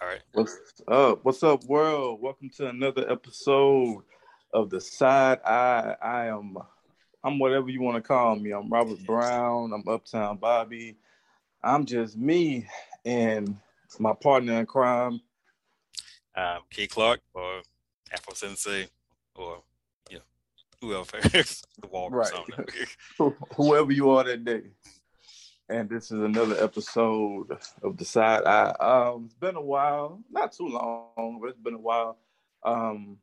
All right. What's up? What's up, world? Welcome to another episode of the Side Eye. I am, I'm whatever you want to call me. I'm Robert Brown. I'm Uptown Bobby. I'm just me and my partner in crime. Um, K. Clark or Afro Sensei or you know whoever the wall Right. whoever you are that day. And this is another episode of the Side Eye. Um, it's been a while, not too long, but it's been a while. Um,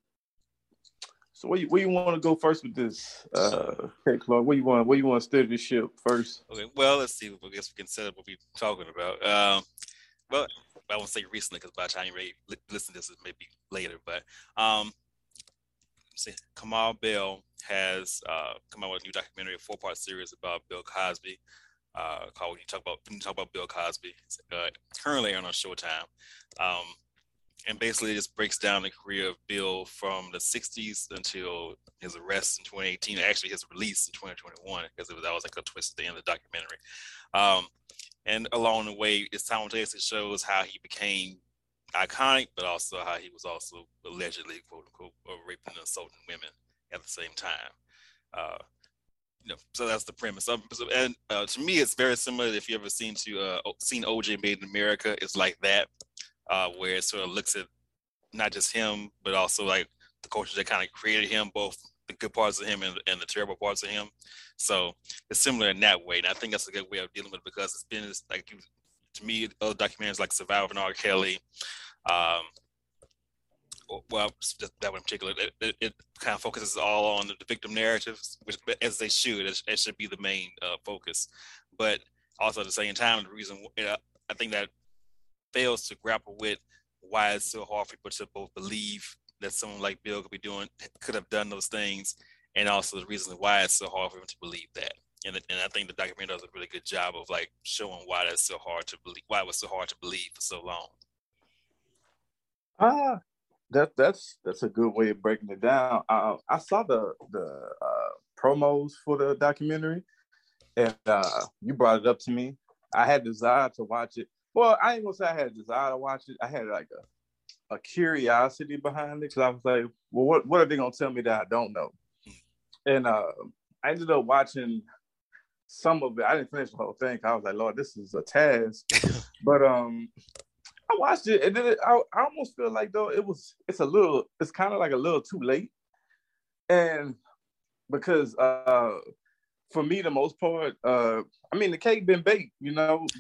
so where you, where you want to go first with this? Uh, hey, Clark, where you want where you want to steer this ship first? Okay, well, let's see. I guess we can set up what we're talking about. Um, well, I won't say recently because by the time you may listen to this, it may be later. But um, see, Kamau Bell has uh, come out with a new documentary, a four-part series about Bill Cosby. Uh, called "When You Talk About You Talk About Bill Cosby." Uh, currently on a Showtime, um, and basically it just breaks down the career of Bill from the '60s until his arrest in 2018. Actually, his release in 2021, because it was that was like a twist at the end of the documentary. Um, and along the way, it simultaneously shows how he became iconic, but also how he was also allegedly quote unquote raping and assaulting women at the same time. Uh, you know, so that's the premise. Um, and uh, to me, it's very similar. If you ever seen to uh, seen OJ Made in America, it's like that, uh, where it sort of looks at not just him, but also like the culture that kind of created him, both the good parts of him and, and the terrible parts of him. So it's similar in that way, and I think that's a good way of dealing with it because it's been like you, to me, other documentaries like Surviving R. Kelly, um, well, that one in particular, it, it, it kind of focuses all on the victim narratives, which as they should, it, it should be the main uh, focus. But also at the same time, the reason uh, I think that fails to grapple with why it's so hard for people to both believe that someone like Bill could be doing, could have done those things, and also the reason why it's so hard for him to believe that. And, and I think the documentary does a really good job of like showing why that's so hard to believe, why it was so hard to believe for so long. Ah, that that's that's a good way of breaking it down. Uh, I saw the the uh, promos for the documentary, and uh, you brought it up to me. I had desire to watch it. Well, I ain't gonna say I had a desire to watch it. I had like a, a curiosity behind it because I was like, well, what what are they gonna tell me that I don't know? And uh, I ended up watching some of it. I didn't finish the whole thing. I was like, Lord, this is a task. but um, I watched it, and then it, I, I almost feel like though it was it's a little it's kind of like a little too late, and because uh for me the most part uh I mean the cake been baked, you know?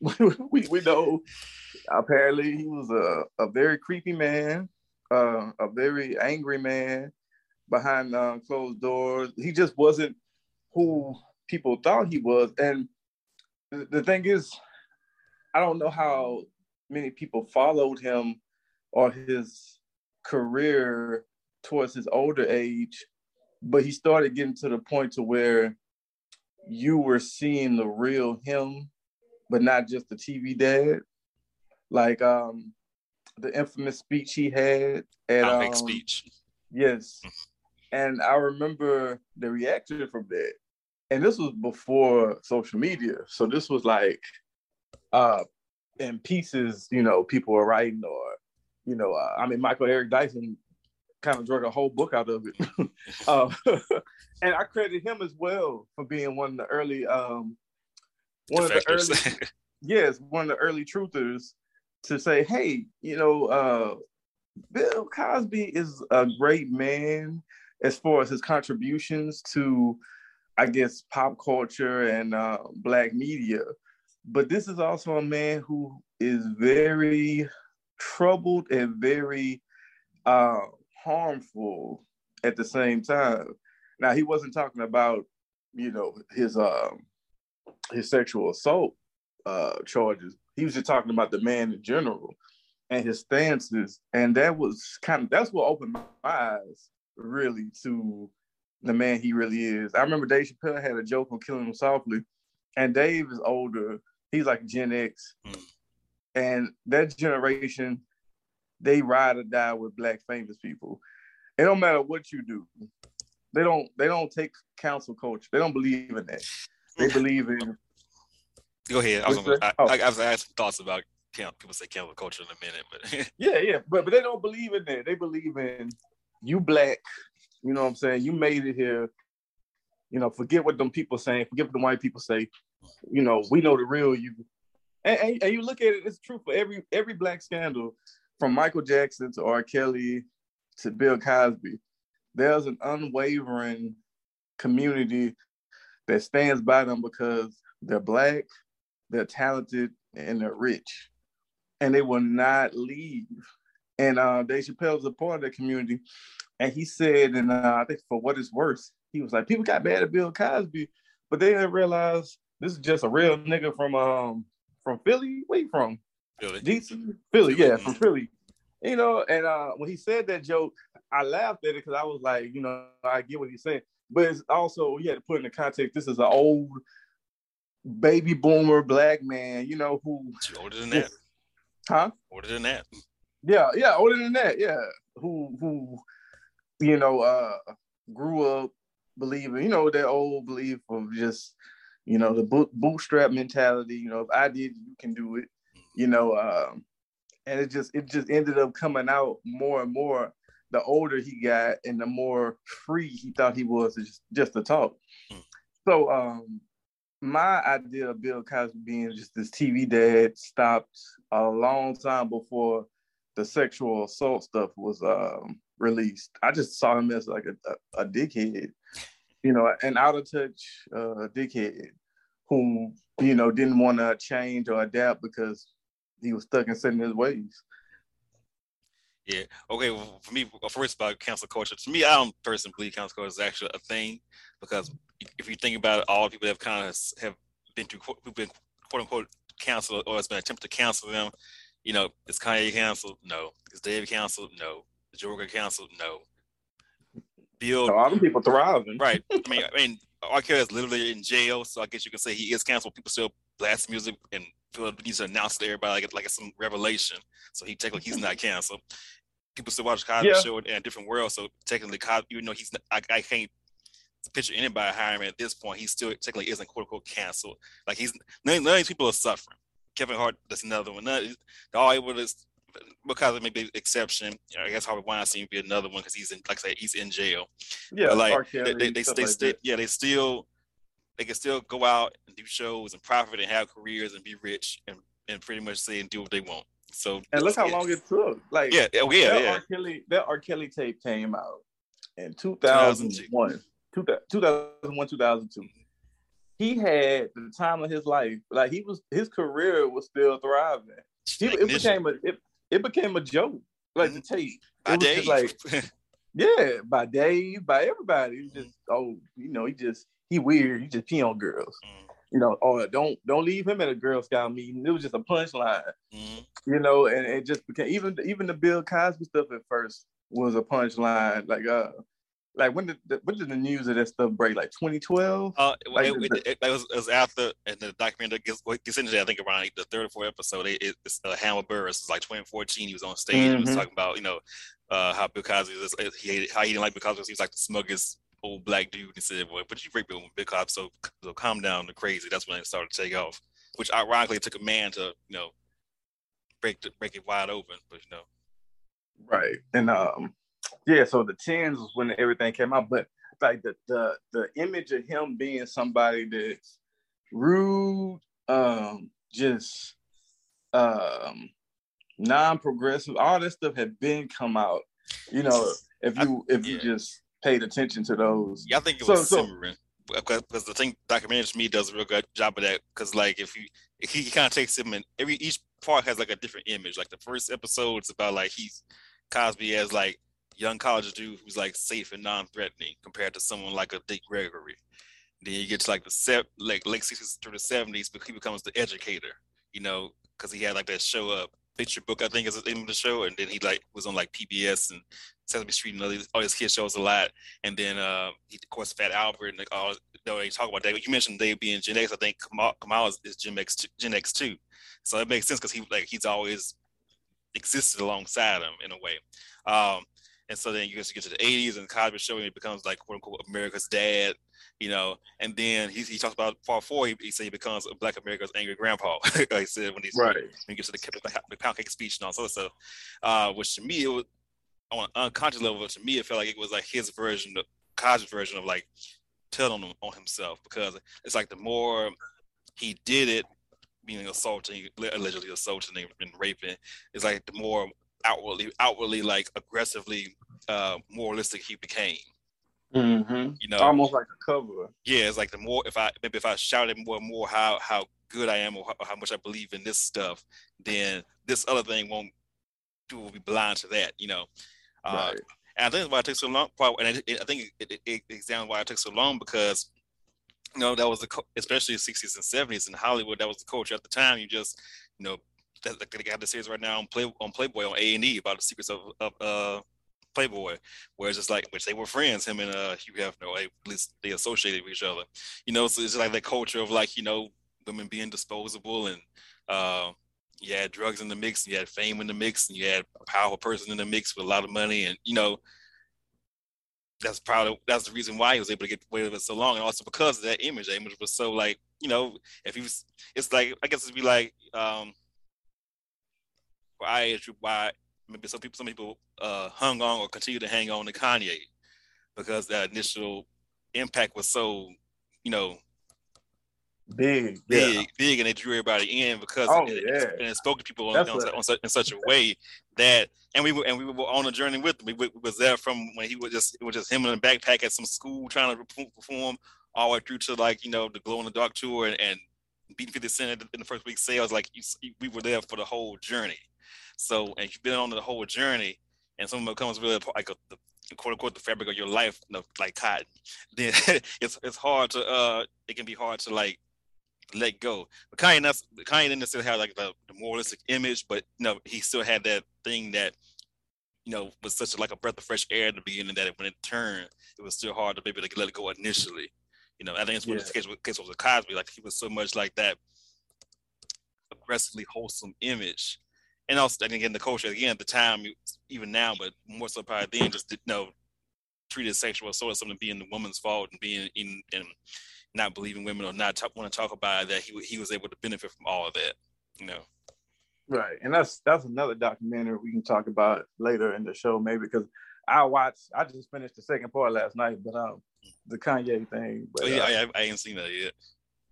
We we we know apparently he was a a very creepy man, uh, a very angry man behind uh, closed doors. He just wasn't who people thought he was, and the, the thing is, I don't know how many people followed him or his career towards his older age, but he started getting to the point to where you were seeing the real him, but not just the TV dad. Like um the infamous speech he had at I'll um, speech. Yes. And I remember the reaction from that. And this was before social media. So this was like uh in pieces, you know, people were writing or, you know, uh, I mean Michael Eric Dyson kind of drug a whole book out of it. uh, and I credit him as well for being one of the early um one of the early yes, one of the early truthers to say, hey, you know, uh, Bill Cosby is a great man as far as his contributions to, I guess, pop culture and uh, black media. But this is also a man who is very troubled and very uh, harmful at the same time. Now, he wasn't talking about, you know, his um, his sexual assault uh, charges. He was just talking about the man in general and his stances, and that was kind of that's what opened my eyes really to the man he really is. I remember Dave Chappelle had a joke on Killing Him Softly, and Dave is older. He's like Gen X, Mm. and that generation they ride or die with black famous people. It don't matter what you do. They don't. They don't take council culture. They don't believe in that. They believe in Go ahead. I was, gonna, I. Oh. I, I was I had some thoughts about camp. people say cancel culture in a minute, but yeah, yeah, but but they don't believe in that. They believe in you black. You know what I'm saying? You made it here. You know, forget what them people saying. Forget what the white people say. You know, we know the real you. And, and, and you look at it, it's true for every every black scandal, from Michael Jackson to R. Kelly to Bill Cosby. There's an unwavering community that stands by them because they're black, they're talented, and they're rich. And they will not leave. And uh, Dave Chappelle's a part of that community. And he said, and uh, I think for what it's worth, he was like, people got mad at Bill Cosby, but they didn't realize this is just a real nigga from um from Philly. Where you from? Philly. DC? Philly, yeah, from Philly. You know, and uh when he said that joke, I laughed at it because I was like, you know, I get what he's saying. But it's also you had to put in the context, this is an old baby boomer black man, you know, who older than that. Huh? Older than that. Yeah, yeah, older than that, yeah. Who who you know uh grew up believing, you know, that old belief of just, you know, the boot, bootstrap mentality, you know, if I did, you can do it, you know, um, and it just it just ended up coming out more and more the older he got and the more free he thought he was just, just to talk. Hmm. So um my idea of Bill Cosby being just this TV dad stopped a long time before the sexual assault stuff was um, released. I just saw him as like a, a, a dickhead, you know, an out of touch uh, dickhead who, you know, didn't want to change or adapt because he was stuck in certain his ways. Yeah. Okay. Well, for me, first about cancel culture. To me, I don't personally believe cancel culture is actually a thing because if you think about it, all people have kind of have been through, who've been quote unquote canceled or it's been attempted to cancel them. You know, is Kanye canceled? No. Is Dave canceled? No. Is Joker canceled? No. Bill. A lot of people thriving. Right. I mean, I mean, R. Kelly is literally in jail, so I guess you can say he is canceled. People still blast music and feel needs to announce to everybody like, like it's some revelation. So he technically he's not canceled. People still watch Cosby yeah. Show in a different world. So technically, Cosby, even though he's, I, I can't picture anybody hiring him at this point. He still technically isn't quote unquote canceled. Like he's none, none of these people are suffering. Kevin Hart, that's another one. None, they're all able to because it may be an exception. You know, I guess Harvey Weinstein would be another one because he's in, like I said, he's in jail. Yeah, but like Kelly, they, they, they, they like yeah, they still they can still go out and do shows and profit and have careers and be rich and, and pretty much say and do what they want. So and look how long it took. Like yeah, oh, yeah, that yeah. R. Kelly, that R. Kelly tape came out in 2001, 2001, 2002. He had the time of his life. Like he was, his career was still thriving. He, it became a it, it became a joke. Like mm-hmm. the tape. By Dave. like yeah, by Dave, by everybody. It was just oh, you know, he just he weird. He just pee on girls. Mm. You know, or don't don't leave him at a Girl Scout meeting. It was just a punchline. Mm. You know, and it just became even even the Bill Cosby stuff at first was a punchline. Like uh like when did the, when did the news of that stuff break? Like 2012? Uh, like, it, it, it, it, was, it was after, and the documentary gets, gets into that. I think around like the third or fourth episode. It, it's uh, Hannibal Buress. It's like 2014. He was on stage. Mm-hmm. and was talking about you know uh, how Bill Cosby was, he hated, how he didn't like Bill Cosby. He was like the smuggest old black dude. He said, "Boy, but you rape Bill Bill Cosby, so so calm down the crazy." That's when it started to take off. Which ironically it took a man to you know break the, break it wide open, but you know. Right, and um, yeah. So the tens was when everything came out, but like the the the image of him being somebody that's rude, um, just um non-progressive, all this stuff had been come out. You know, if you if yeah. you just paid attention to those. Yeah, I think it was so, simmering. Because the thing documentary to me does a real good job of that. Because like if you he, he kind of takes him and every each part has like a different image. Like the first episode is about like he's Cosby as like young college dude who's like safe and non-threatening compared to someone like a Dick Gregory. Then you get to like the set like late sixties through the seventies, but he becomes the educator, you know, because he had like that show up Picture Book, I think is the name of the show, and then he like was on like PBS and Sesame Street and all these, all these kid shows a lot. And then uh, he of course Fat Albert and like all know, they talk about that. You mentioned they being Gen X. I think Kamau is, is Gen X Gen X too, so it makes sense because he like he's always existed alongside him in a way. Um, and so then you get to get to the 80s and Cosby Show and he becomes like quote unquote America's dad, you know. And then he, he talks about part four. He, he said he becomes Black America's angry grandpa. Like he said when he's right when he gets to the, the pound cake speech and all sorts of stuff. Uh, which to me it was on an unconscious level. To me, it felt like it was like his version, of Cosby's version of like telling on, on himself because it's like the more he did it, being assaulting, allegedly assaulting and raping, it's like the more outwardly, outwardly like aggressively uh, moralistic he became. Mm-hmm. You know, almost like a cover. Yeah, it's like the more if I maybe if I shouted more and more how how good I am or how, how, much I believe in this stuff, then this other thing won't do will be blind to that. You know, uh, right. and I think why it took so long. And it, it, I think it, it, it why it took so long because you know that was the especially the 60s and 70s in Hollywood that was the culture at the time. You just you know that they got the series right now on Play on Playboy on A and E about the secrets of, of uh Playboy, where it's just like, which they were friends, him and uh, Hugh Hefner, at least they associated with each other. You know, so it's like that culture of like, you know, women being disposable and uh, you had drugs in the mix, you had fame in the mix, and you had a powerful person in the mix with a lot of money, and you know, that's probably that's the reason why he was able to get away with it so long, and also because of that image. That image was so like, you know, if he was, it's like I guess it'd be like, um, I why maybe some people some people uh, hung on or continue to hang on to Kanye because that initial impact was so, you know, big, big, yeah. big, and they drew everybody in because oh, it, yeah. and it spoke to people on, on, on, in such a way that, and we were and we were on a journey with him. We, we was there from when he was just it was just him in a backpack at some school trying to perform all the way through to like you know the glow in the dark tour and, and beating 50 Cent in the first week sales. Like you, we were there for the whole journey. So, and you've been on the whole journey, and someone becomes really like a, the quote unquote the fabric of your life, like cotton, then it's it's hard to uh, it can be hard to like let go. But Kanye, not, Kanye didn't necessarily have like the, the moralistic image, but you know, he still had that thing that you know was such a, like a breath of fresh air at the beginning that when it turned, it was still hard to maybe like let it go initially. You know, I think it's what yeah. the case, case was with Cosby. Like he was so much like that aggressively wholesome image and also and again the culture again at the time even now but more so probably then just you know treated sexual assault as something being the woman's fault and being in and not believing women or not want to talk about it, that he he was able to benefit from all of that you know right and that's that's another documentary we can talk about later in the show maybe because I watched I just finished the second part last night but um the Kanye thing but, oh, yeah uh, I, I ain't seen that yet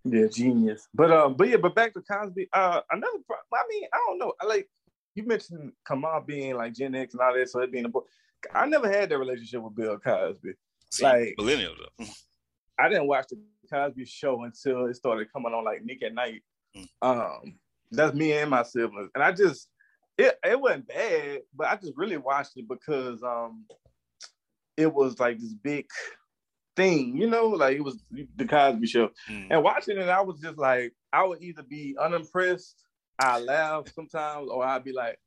yeah, genius. But um, but yeah, but back to Cosby. Uh, another. Pro- I mean, I don't know. I like you mentioned Kamau being like Gen X and all that, so it being a boy. I never had that relationship with Bill Cosby. See, like millennial though. I didn't watch the Cosby show until it started coming on like Nick at Night. Mm. Um, that's me and my siblings, and I just it it wasn't bad, but I just really watched it because um it was like this big thing, you know, like it was the Cosby Show, mm. and watching it, I was just like I would either be unimpressed I laugh sometimes, or I'd be like,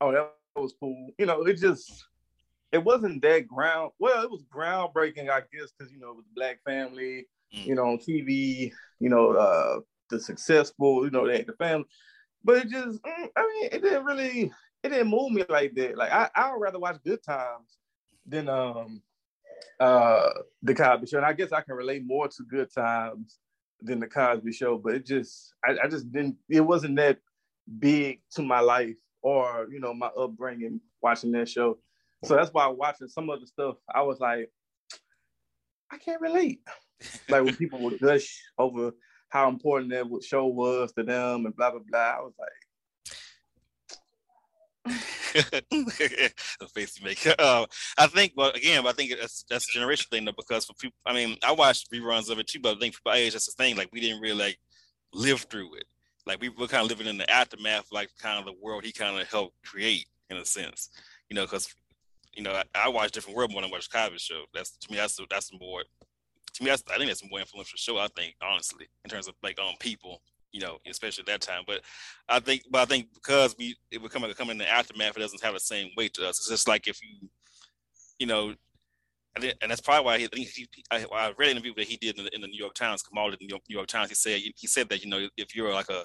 "Oh, that was cool." You know, it just it wasn't that ground. Well, it was groundbreaking, I guess, because you know it was Black family. Mm. You know, on TV. You know, uh, the successful. You know, they had the family, but it just, mm, I mean, it didn't really, it didn't move me like that. Like I, I would rather watch Good Times than um uh the Cosby Show, and I guess I can relate more to Good Times than the Cosby Show, but it just I, I just didn't. It wasn't that big to my life or you know my upbringing watching that show. So that's why watching some of the stuff, I was like, I can't relate. like when people would gush over how important that show was to them and blah blah blah. I was like, the face you make. Uh, I think, but again, I think that's that's a generation thing though, because for people, I mean, I watched reruns of it too, but I think for my age, that's the thing. Like we didn't really like live through it. Like we were kind of living in the aftermath, like kind of the world he kind of helped create in a sense, you know, because you know I, I watch different world when I watch Cosby Show. That's to me, that's that's more. To me, that's, I think that's a more influential show. I think honestly, in terms of like on um, people you know, especially at that time. But I think, but I think because we it would come come in the aftermath, it doesn't have the same weight to us. It's just like if you, you know, and that's probably why he, he, I, I read an interview that he did in the, in the New York Times, Kamau in the New York, New York Times. He said he said that you know if you're like a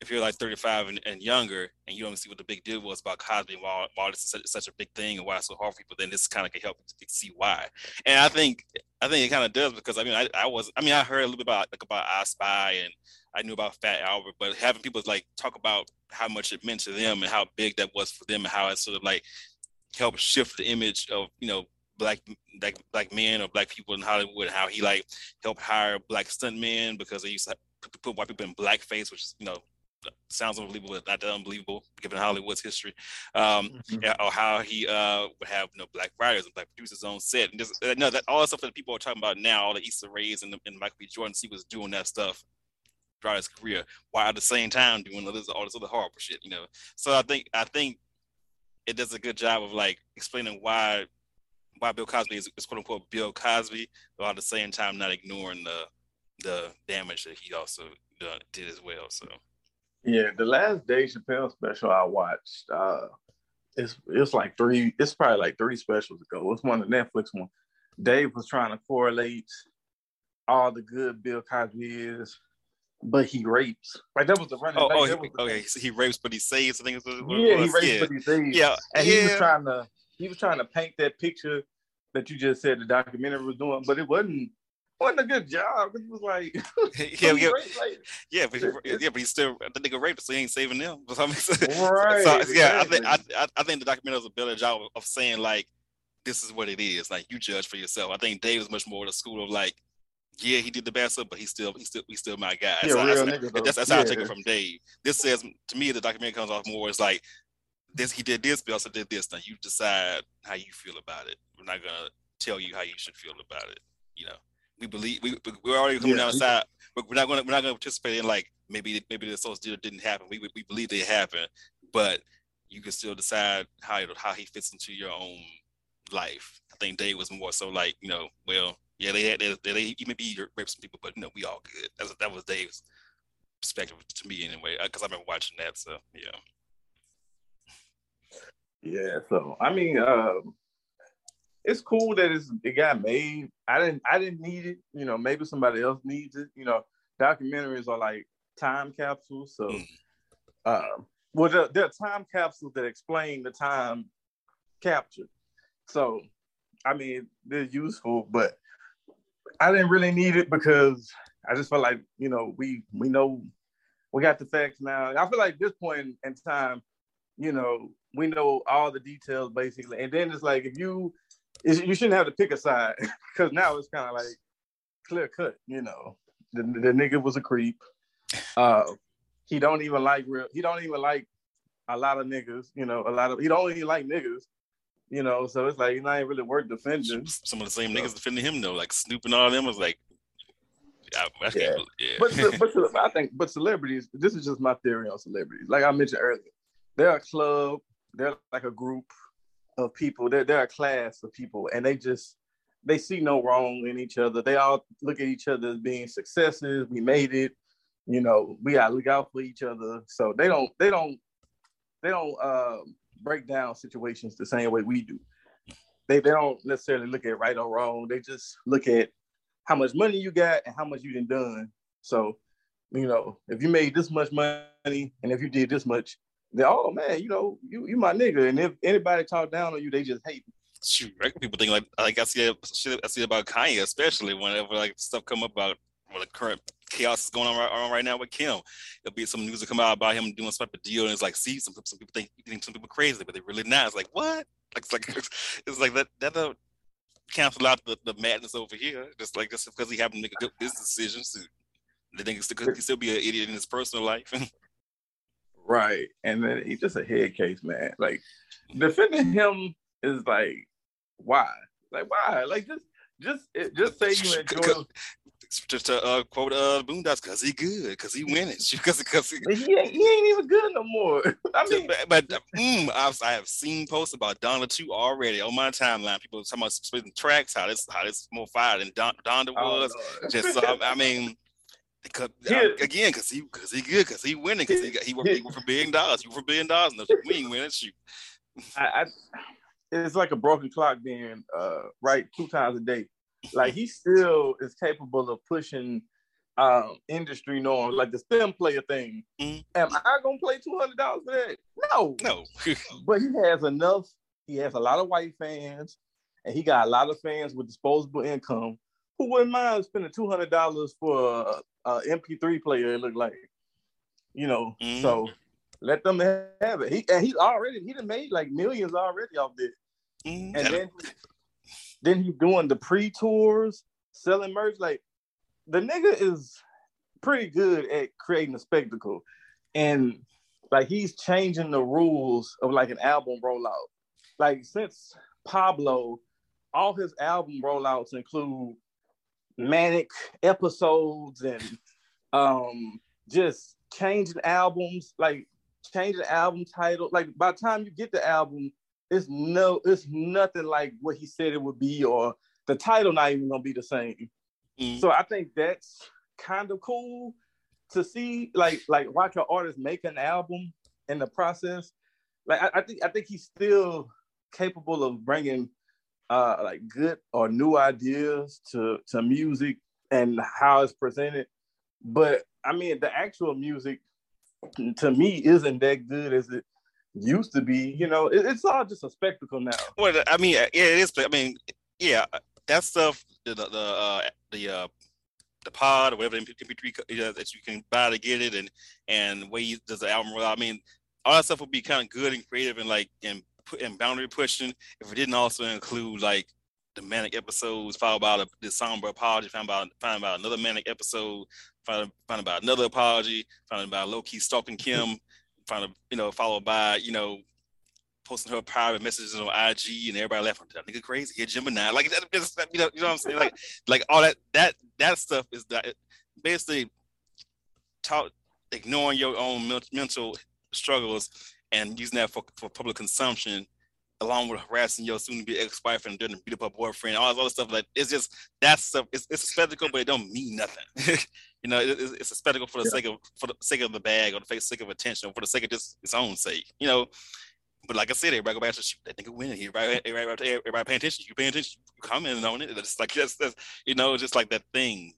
if you're like 35 and, and, younger and you don't see what the big deal was about Cosby and why, why this is such, such, a big thing and why it's so hard for people, then this kind of can help you see why. And I think I think it kind of does because I mean I, I was I mean I heard a little bit about like about I Spy and I knew about Fat Albert, but having people like talk about how much it meant to them and how big that was for them and how it sort of like helped shift the image of you know black like black men or black people in Hollywood, how he like helped hire black stuntmen because they used to put white people in blackface, which is you know sounds unbelievable, but not that unbelievable given Hollywood's history. Um, mm-hmm. Or how he uh, would have you know black writers and black producers on set, and just uh, no, that all the stuff that people are talking about now, all the Issa Rays and, and Michael B. Jordan, he was doing that stuff throughout his career, while at the same time doing all this, all this other horrible shit, you know. So I think I think it does a good job of like explaining why why Bill Cosby is, is quote unquote Bill Cosby, while at the same time not ignoring the the damage that he also done, did as well. So yeah, the last Dave Chappelle special I watched, uh, it's it's like three, it's probably like three specials ago. It's one of the Netflix one. Dave was trying to correlate all the good Bill Cosby is, but he rapes. Like that was the running. Oh, oh he, okay. So he rapes, but he saves. I think it's what yeah, he rapes, yeah. but he saves. Yeah, and yeah. he was trying to he was trying to paint that picture that you just said the documentary was doing, but it wasn't wasn't a good job. It was like, yeah, yeah, like, yeah, but he, yeah, but he's still the nigga raped, so he ain't saving them. right. So, yeah, I think I, I think the documentary does a better job of, of saying like, this is what it is. Like you judge for yourself. I think Dave is much more the school of like, yeah, he did the best up, but he's still he's still he's still my guy. Yeah, so real nigga, that's, that's, how I take it from Dave. This says to me the documentary comes off more as like this he did this, but also did this. Now you decide how you feel about it. We're not gonna tell you how you should feel about it. You know we believe we we're already coming yeah. down the side, but we're not going to we're not to participate in like maybe maybe the social deal didn't happen. We we believe they happened, but you can still decide how how he fits into your own life. I think Dave was more so like you know, well, yeah, they had they, they, they maybe rape some people, but you know, we all good. That was, that was Dave's perspective to me anyway, because uh, I've been watching that. So yeah. Yeah, so I mean, um, it's cool that it's, it got made. I didn't I didn't need it. You know, maybe somebody else needs it. You know, documentaries are like time capsules. So, mm. uh, well, they're, they're time capsules that explain the time captured. So, I mean, they're useful, but I didn't really need it because I just felt like you know we we know we got the facts now. I feel like this point in time, you know, we know all the details basically, and then it's like if you you shouldn't have to pick a side because now it's kind of like clear cut. You know, the, the nigga was a creep. Uh, he don't even like real. He don't even like a lot of niggas. You know, a lot of he don't even like niggas. You know, so it's like he's not even really worth defending. Some of the same so. niggas defending him though, like Snoop and all them was like. I, I yeah. yeah. but but I think but celebrities. This is just my theory on celebrities. Like I mentioned earlier, they're a club. They're like a group of people. They're they're a class of people, and they just they see no wrong in each other. They all look at each other as being successes. We made it. You know, we gotta look out for each other. So they don't they don't they don't uh, break down situations the same way we do. They they don't necessarily look at right or wrong. They just look at how much money you got and how much you done done. So, you know, if you made this much money and if you did this much, they oh man, you know, you you my nigga. And if anybody talk down on you, they just hate. Shoot, people think like like I see I see about Kanye, especially whenever like stuff come up about well, the current chaos is going on right, on right now with Kim. There'll be some news that come out about him doing some type of deal, and it's like, see, some some people think, think some people crazy, but they really not. It's like what? Like it's like it's like that that uh, cancel out the, the madness over here. Just like just because he happened to make a good business decisions, they think he could still be an idiot in his personal life. Right. And then he's just a head case, man. Like defending him is like, why? Like why? Like just just just say you enjoy just to uh, quote uh Boondocks, cause he good, cause he winning, cause cause he, he, ain't, he ain't even good no more. I mean, but, but mm, I've, I have seen posts about Donda two already on my timeline. People talking about splitting tracks, how this how this more fire than Don, Donda oh, was. Oh, just so, I mean, because um, again, because he because he good, because he winning, because he got, he, worked, he worked for billion dollars. You for billion dollars, no, we ain't winning. Shoot. I, I, it's like a broken clock being uh, right two times a day. Like he still is capable of pushing um, industry norms, like the STEM player thing. Mm-hmm. Am I gonna play two hundred dollars for that? No, no. but he has enough. He has a lot of white fans, and he got a lot of fans with disposable income who wouldn't mind spending two hundred dollars for a, a, MP3 player. It looked like, you know. Mm-hmm. So let them have it. He and he's already he done made like millions already off this. Mm-hmm. And then then he's doing the pre tours, selling merch. Like the nigga is pretty good at creating a spectacle, and like he's changing the rules of like an album rollout. Like since Pablo, all his album rollouts include manic episodes and um just changing albums, like changing album title. Like by the time you get the album, it's no, it's nothing like what he said it would be, or the title not even gonna be the same. Mm. So I think that's kind of cool to see, like, like watch an artist make an album in the process. Like I, I think I think he's still capable of bringing uh like good or new ideas to to music and how it's presented. But I mean, the actual music to me isn't that good as it used to be. You know, it, it's all just a spectacle now. Well, I mean, yeah, it is. I mean, yeah, that stuff, the the uh, the uh, the pod or whatever MP3 uh, that you can buy to get it, and and way does the album roll out. I mean, all that stuff would be kind of good and creative and like and and boundary pushing if it didn't also include like the manic episodes, followed by the, the somber apology, found by find about another manic episode, find, find about another apology, find by low key stalking Kim, find you know followed by you know posting her private messages on IG and everybody left that nigga crazy. Here Gemini, like that, you know, you know what I'm saying? Like, like all that that that stuff is that basically talk, ignoring your own mental struggles and using that for, for public consumption along with harassing your soon-to-be ex-wife and then beat up her boyfriend, all this other stuff. Like it's just that stuff. It's, it's a spectacle, but it don't mean nothing. you know, it, it's a spectacle for the yeah. sake of for the sake of the bag or the sake of attention, or for the sake of just its own sake. You know, but like I said, everybody go back to shoot that nigga winning. Everybody, everybody, everybody paying attention. You paying attention. You commenting on it. It's like that's, that's you know, just like that thing,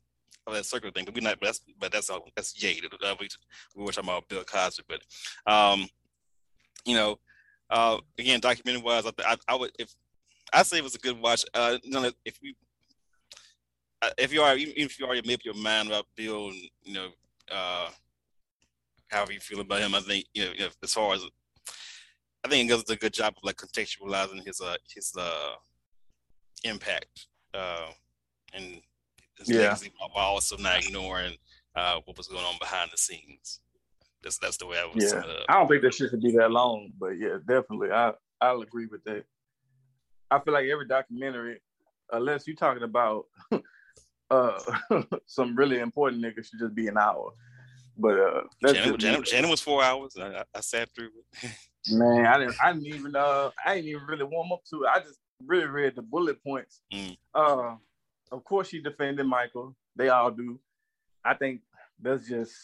of that circle thing. But we not. But that's but that's all. That's jaded. Uh, we we were talking about Bill Cosby, but um, you know, uh, again, documentary wise, I, I, I would if I say it was a good watch. Uh, you know, if you uh, if you are even if you already made up your mind about Bill and you know uh, however you feel about him, I think you know, you know as far as I think it does a good job of like contextualizing his uh his uh impact uh and his yeah. legacy while also not ignoring uh what was going on behind the scenes. That's that's the way I would yeah. I don't think that shit should be that long, but yeah, definitely. I I'll agree with that. I feel like every documentary, unless you're talking about uh some really important niggas, should just be an hour. But uh that's Janet, was four hours. I, I sat through it. Man, I didn't I didn't even uh I didn't even really warm up to it. I just really read the bullet points. Mm. Uh of course she defended Michael. They all do. I think that's just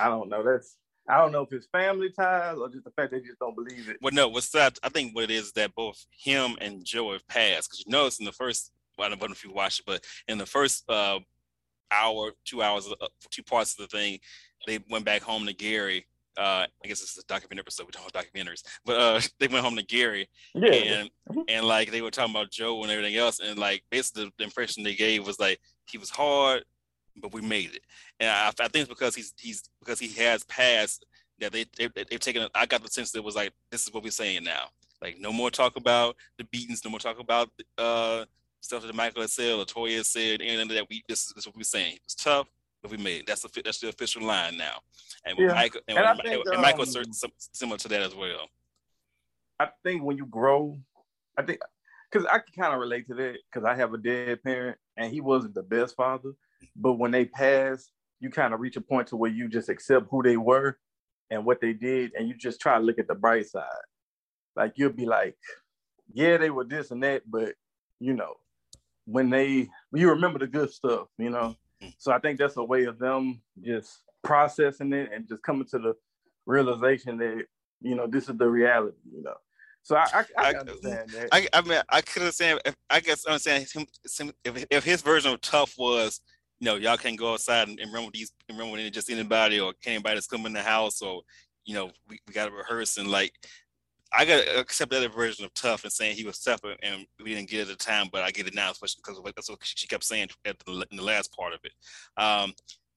I don't know. That's I don't know if it's family ties or just the fact they just don't believe it. Well, no, what's that? I think what it is that both him and Joe have passed because you notice in the first, well, I don't know if you watched it, but in the first uh, hour, two hours, uh, two parts of the thing, they went back home to Gary. Uh, I guess it's a documentary episode. We talk about documentaries, but uh, they went home to Gary, yeah. and mm-hmm. and like they were talking about Joe and everything else, and like basically the impression they gave was like he was hard, but we made it. And I, I think it's because he's he's because he has passed that they, they they've taken. I got the sense that it was like this is what we're saying now. Like no more talk about the beatings, no more talk about uh stuff that Michael has said or Toya has said, and that we this is, this is what we're saying. It's tough, but we made it. That's the that's the official line now. And yeah. Michael and, and, think, and Michael um, similar to that as well. I think when you grow, I think because I can kind of relate to that because I have a dead parent and he wasn't the best father. But when they pass, you kind of reach a point to where you just accept who they were and what they did, and you just try to look at the bright side. Like you'll be like, yeah, they were this and that, but you know, when they you remember the good stuff, you know. So I think that's a way of them just processing it and just coming to the realization that you know this is the reality, you know. So I, I, I understand that. I, I mean, I could understand. If, I guess understand him, if, if his version of tough was you know, y'all can't go outside and, and run with these and run with just anybody or anybody that's coming in the house or you know, we, we gotta rehearse and like I gotta accept that version of tough and saying he was tough and we didn't get it at the time, but I get it now, especially because that's what she kept saying at the, in the last part of it. Um,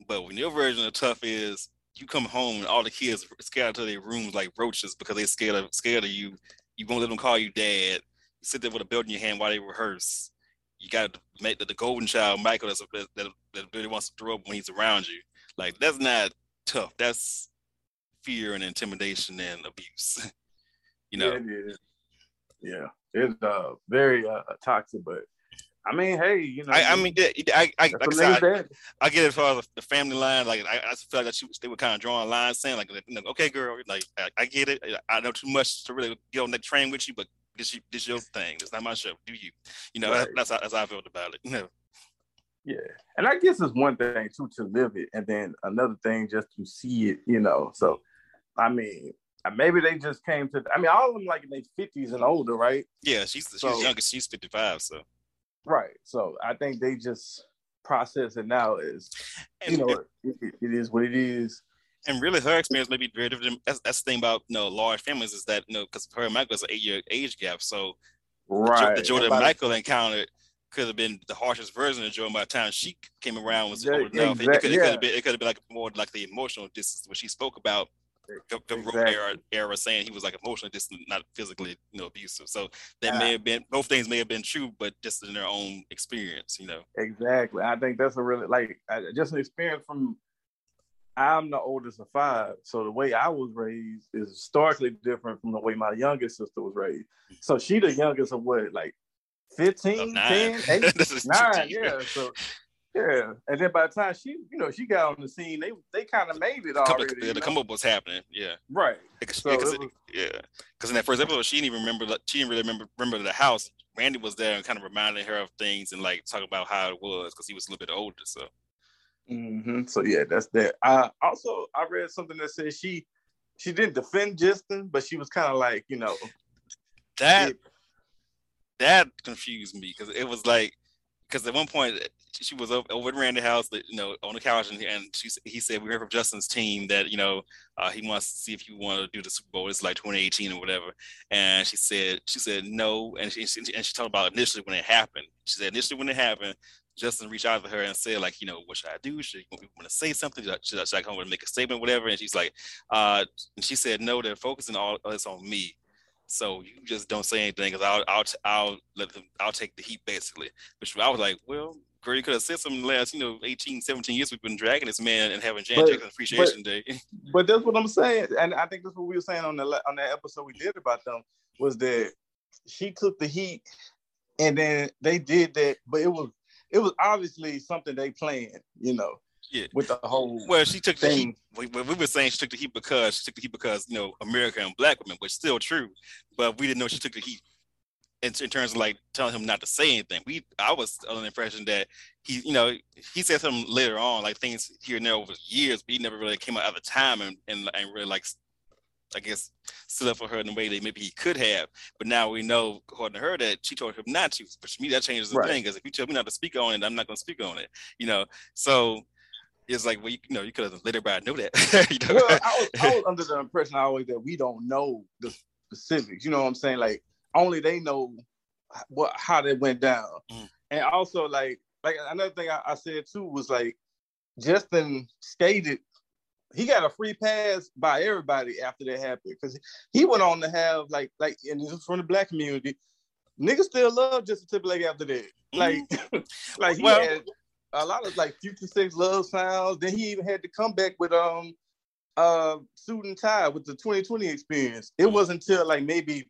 but when your version of tough is you come home and all the kids scared to their rooms like roaches because they scared of scared of you. You won't let them call you dad. You sit there with a belt in your hand while they rehearse. You got to make the, the golden child, Michael, that's, that, that, that really wants to throw up when he's around you. Like that's not tough. That's fear and intimidation and abuse. you know. Yeah, it is. Yeah, it's uh, very uh, toxic, but I mean, hey, you know. I, I mean, I, I, like I, said, I, I, get it as far as the family line. Like, I, I feel like they were kind of drawing lines, saying like, you know, okay, girl, like, I, I, get it. I know too much to really get on that train with you, but this, this your thing. It's not my show. Do you? You know, right. that's, that's how I felt about it. You know. Yeah, and I guess it's one thing too to live it, and then another thing just to see it. You know, so I mean, maybe they just came to. I mean, all of them like in their fifties and older, right? Yeah, she's she's youngest. She's fifty five, so. Right. So I think they just process it now is, you know, it, it is what it is. And really, her experience may be very different. That's, that's the thing about you know large families is that you know because her and Michael is an eight year age gap, so right. the Jordan Michael encountered could have been the harshest version of Jordan by the time she came around was yeah, old enough. Exactly, it, could, it, could, have been it could have been like more like the emotional distance when she spoke about the, the exactly. era, era saying he was like emotionally distant, not physically, you know, abusive. So that may have been both things may have been true, but just in their own experience, you know. Exactly. I think that's a really like just an experience from. I'm the oldest of five, so the way I was raised is starkly different from the way my youngest sister was raised. So she the youngest of what, like 15, 10, 8, 9, yeah. So yeah, and then by the time she, you know, she got on the scene, they they kind of made it already. Yeah, the come up was happening. Yeah, right. So yeah, because in that first episode, she didn't even remember. She didn't really remember remember the house. Randy was there and kind of reminding her of things and like talk about how it was because he was a little bit older. So. Mm-hmm. So yeah, that's that. I also I read something that said she she didn't defend Justin, but she was kind of like you know that it, that confused me because it was like because at one point she was over, over at Randy House, you know, on the couch, and, and she he said we heard from Justin's team that you know uh, he wants to see if you want to do the Super Bowl. It's like 2018 or whatever. And she said she said no, and she and she talked about initially when it happened. She said initially when it happened, Justin reached out to her and said like, you know, what should I do? Should we want to say something? Should I, should I, should I come and make a statement, whatever? And she's like, uh, and she said no, they're focusing all this on me. So you just don't say anything because I'll I'll I'll let them I'll take the heat basically. Which I was like, well, girl, you could have said something last, you know, 18, 17 years we've been dragging this man and having Jan Jackson Appreciation but, Day. but that's what I'm saying, and I think that's what we were saying on the on that episode we did about them was that she took the heat, and then they did that, but it was it was obviously something they planned, you know yeah. with the whole. Well, she took thing. the heat. We, we were saying she took the heat because she took the heat because you know America and black women, which still true, but we didn't know she took the heat in, in, terms of like telling him not to say anything. We I was under the impression that he, you know, he said something later on, like things here and there over years, but he never really came out at the time and, and, and really like I guess stood up for her in the way that maybe he could have. But now we know, according to her, that she told him not to. But for me, that changes the right. thing because if you tell me not to speak on it, I'm not going to speak on it. You know, so it's like, well, you, you know, you could have let everybody know that. you know? Well, I was, I was under the impression always that we don't know the specifics. You know what I'm saying? Like only they know what how they went down. Mm. And also, like, like another thing I, I said too was like Justin skated. He got a free pass by everybody after that happened because he went on to have like like and this is from the black community. Niggas still love Justin Timberlake after that. Like, mm. like he had a lot of like FutureSex/LoveSounds. Then he even had to come back with um uh suit and tie with the 2020 experience. It wasn't until like maybe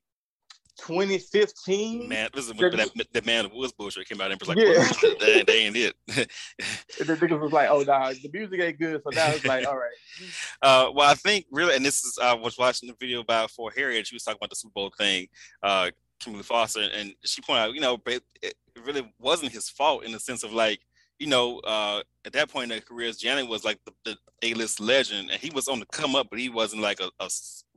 2015. Man, this is when that, that man of Woods bullshit came out and was like, yeah. that, that ain't it. the niggas was like, oh nah, the music ain't good. So now it's like, all right. Uh, well, I think really, and this is I was watching the video about for Harriet. She was talking about the Super Bowl thing. Uh, Kimberly Foster, and she pointed out, you know, it really wasn't his fault in the sense of like you know, uh, at that point in their careers, Janet was like the, the A-list legend, and he was on the come up, but he wasn't like a, a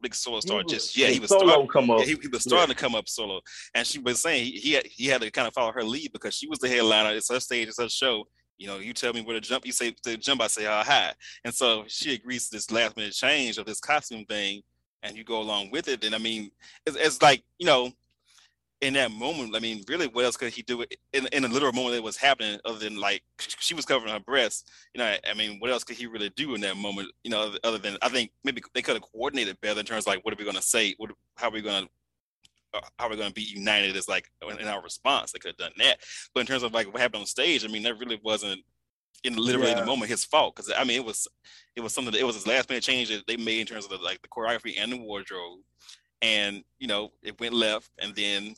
big solo star just yet. He was solo starting, come up. Yeah, he, he, was starting yeah. to come up solo, and she was saying he he had, he had to kind of follow her lead because she was the headliner. It's her stage, it's her show. You know, you tell me where to jump. You say to jump, I say how high. And so she agrees to this last minute change of this costume thing, and you go along with it. And I mean, it's, it's like you know, in that moment, I mean, really, what else could he do in, in a literal moment that was happening other than like she was covering her breast? You know, I mean, what else could he really do in that moment? You know, other than I think maybe they could have coordinated better in terms of like, what are we going to say? What, how are we going to uh, how are we going to be united as like in our response. They could have done that, but in terms of like what happened on stage, I mean, that really wasn't in literally yeah. the moment his fault because I mean it was it was something that it was his last minute change that they made in terms of the, like the choreography and the wardrobe, and you know it went left, and then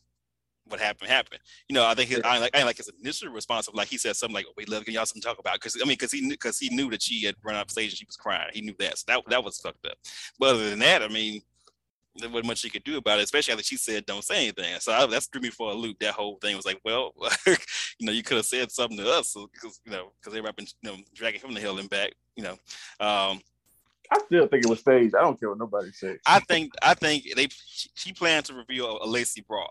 what happened happened. You know, I think his, I like I like his initial response of like he said something like, "We love can y'all some talk about," because I mean, because he because he knew that she had run off stage and she was crying. He knew that, so that that was fucked up. But other than that, I mean, there wasn't much she could do about it, especially after she said don't say anything. So I, that threw me for a loop. That whole thing was like, well, you know, you could have said something to us because you know because everybody been you know dragging him the hell and back. You know, um, I still think it was staged. I don't care what nobody says. I think I think they she planned to reveal a lacy bra.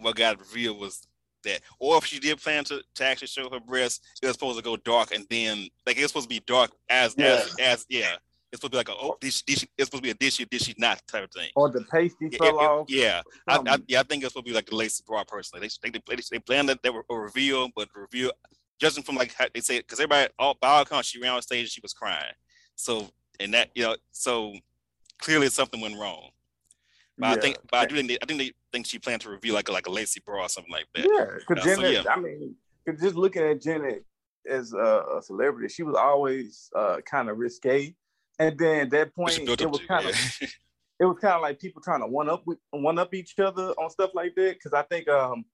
What got revealed was that, or if she did plan to, to actually show her breasts, it was supposed to go dark and then like it was supposed to be dark as yeah. as as yeah it's supposed to be like a oh, dish, dish, it's supposed to be a dishy, dishy not type of thing. Or the pasty yeah, fell it, off. Yeah, I, I, um, yeah, I think it's supposed to be like the lacy bra personally. They they, they, they planned that they were a reveal, but reveal judging from like how they say because everybody all by all accounts she ran on stage and she was crying. So and that you know so clearly something went wrong. But yeah. I think, but I do think they, I think they think she planned to reveal like a, like a lacy bra or something like that. Yeah, because uh, Janet, so, yeah. I mean, just looking at Janet as a, a celebrity, she was always uh, kind of risque and then at that point, it was kind of it was kind of like people trying to one up with one up each other on stuff like that. Because I think um,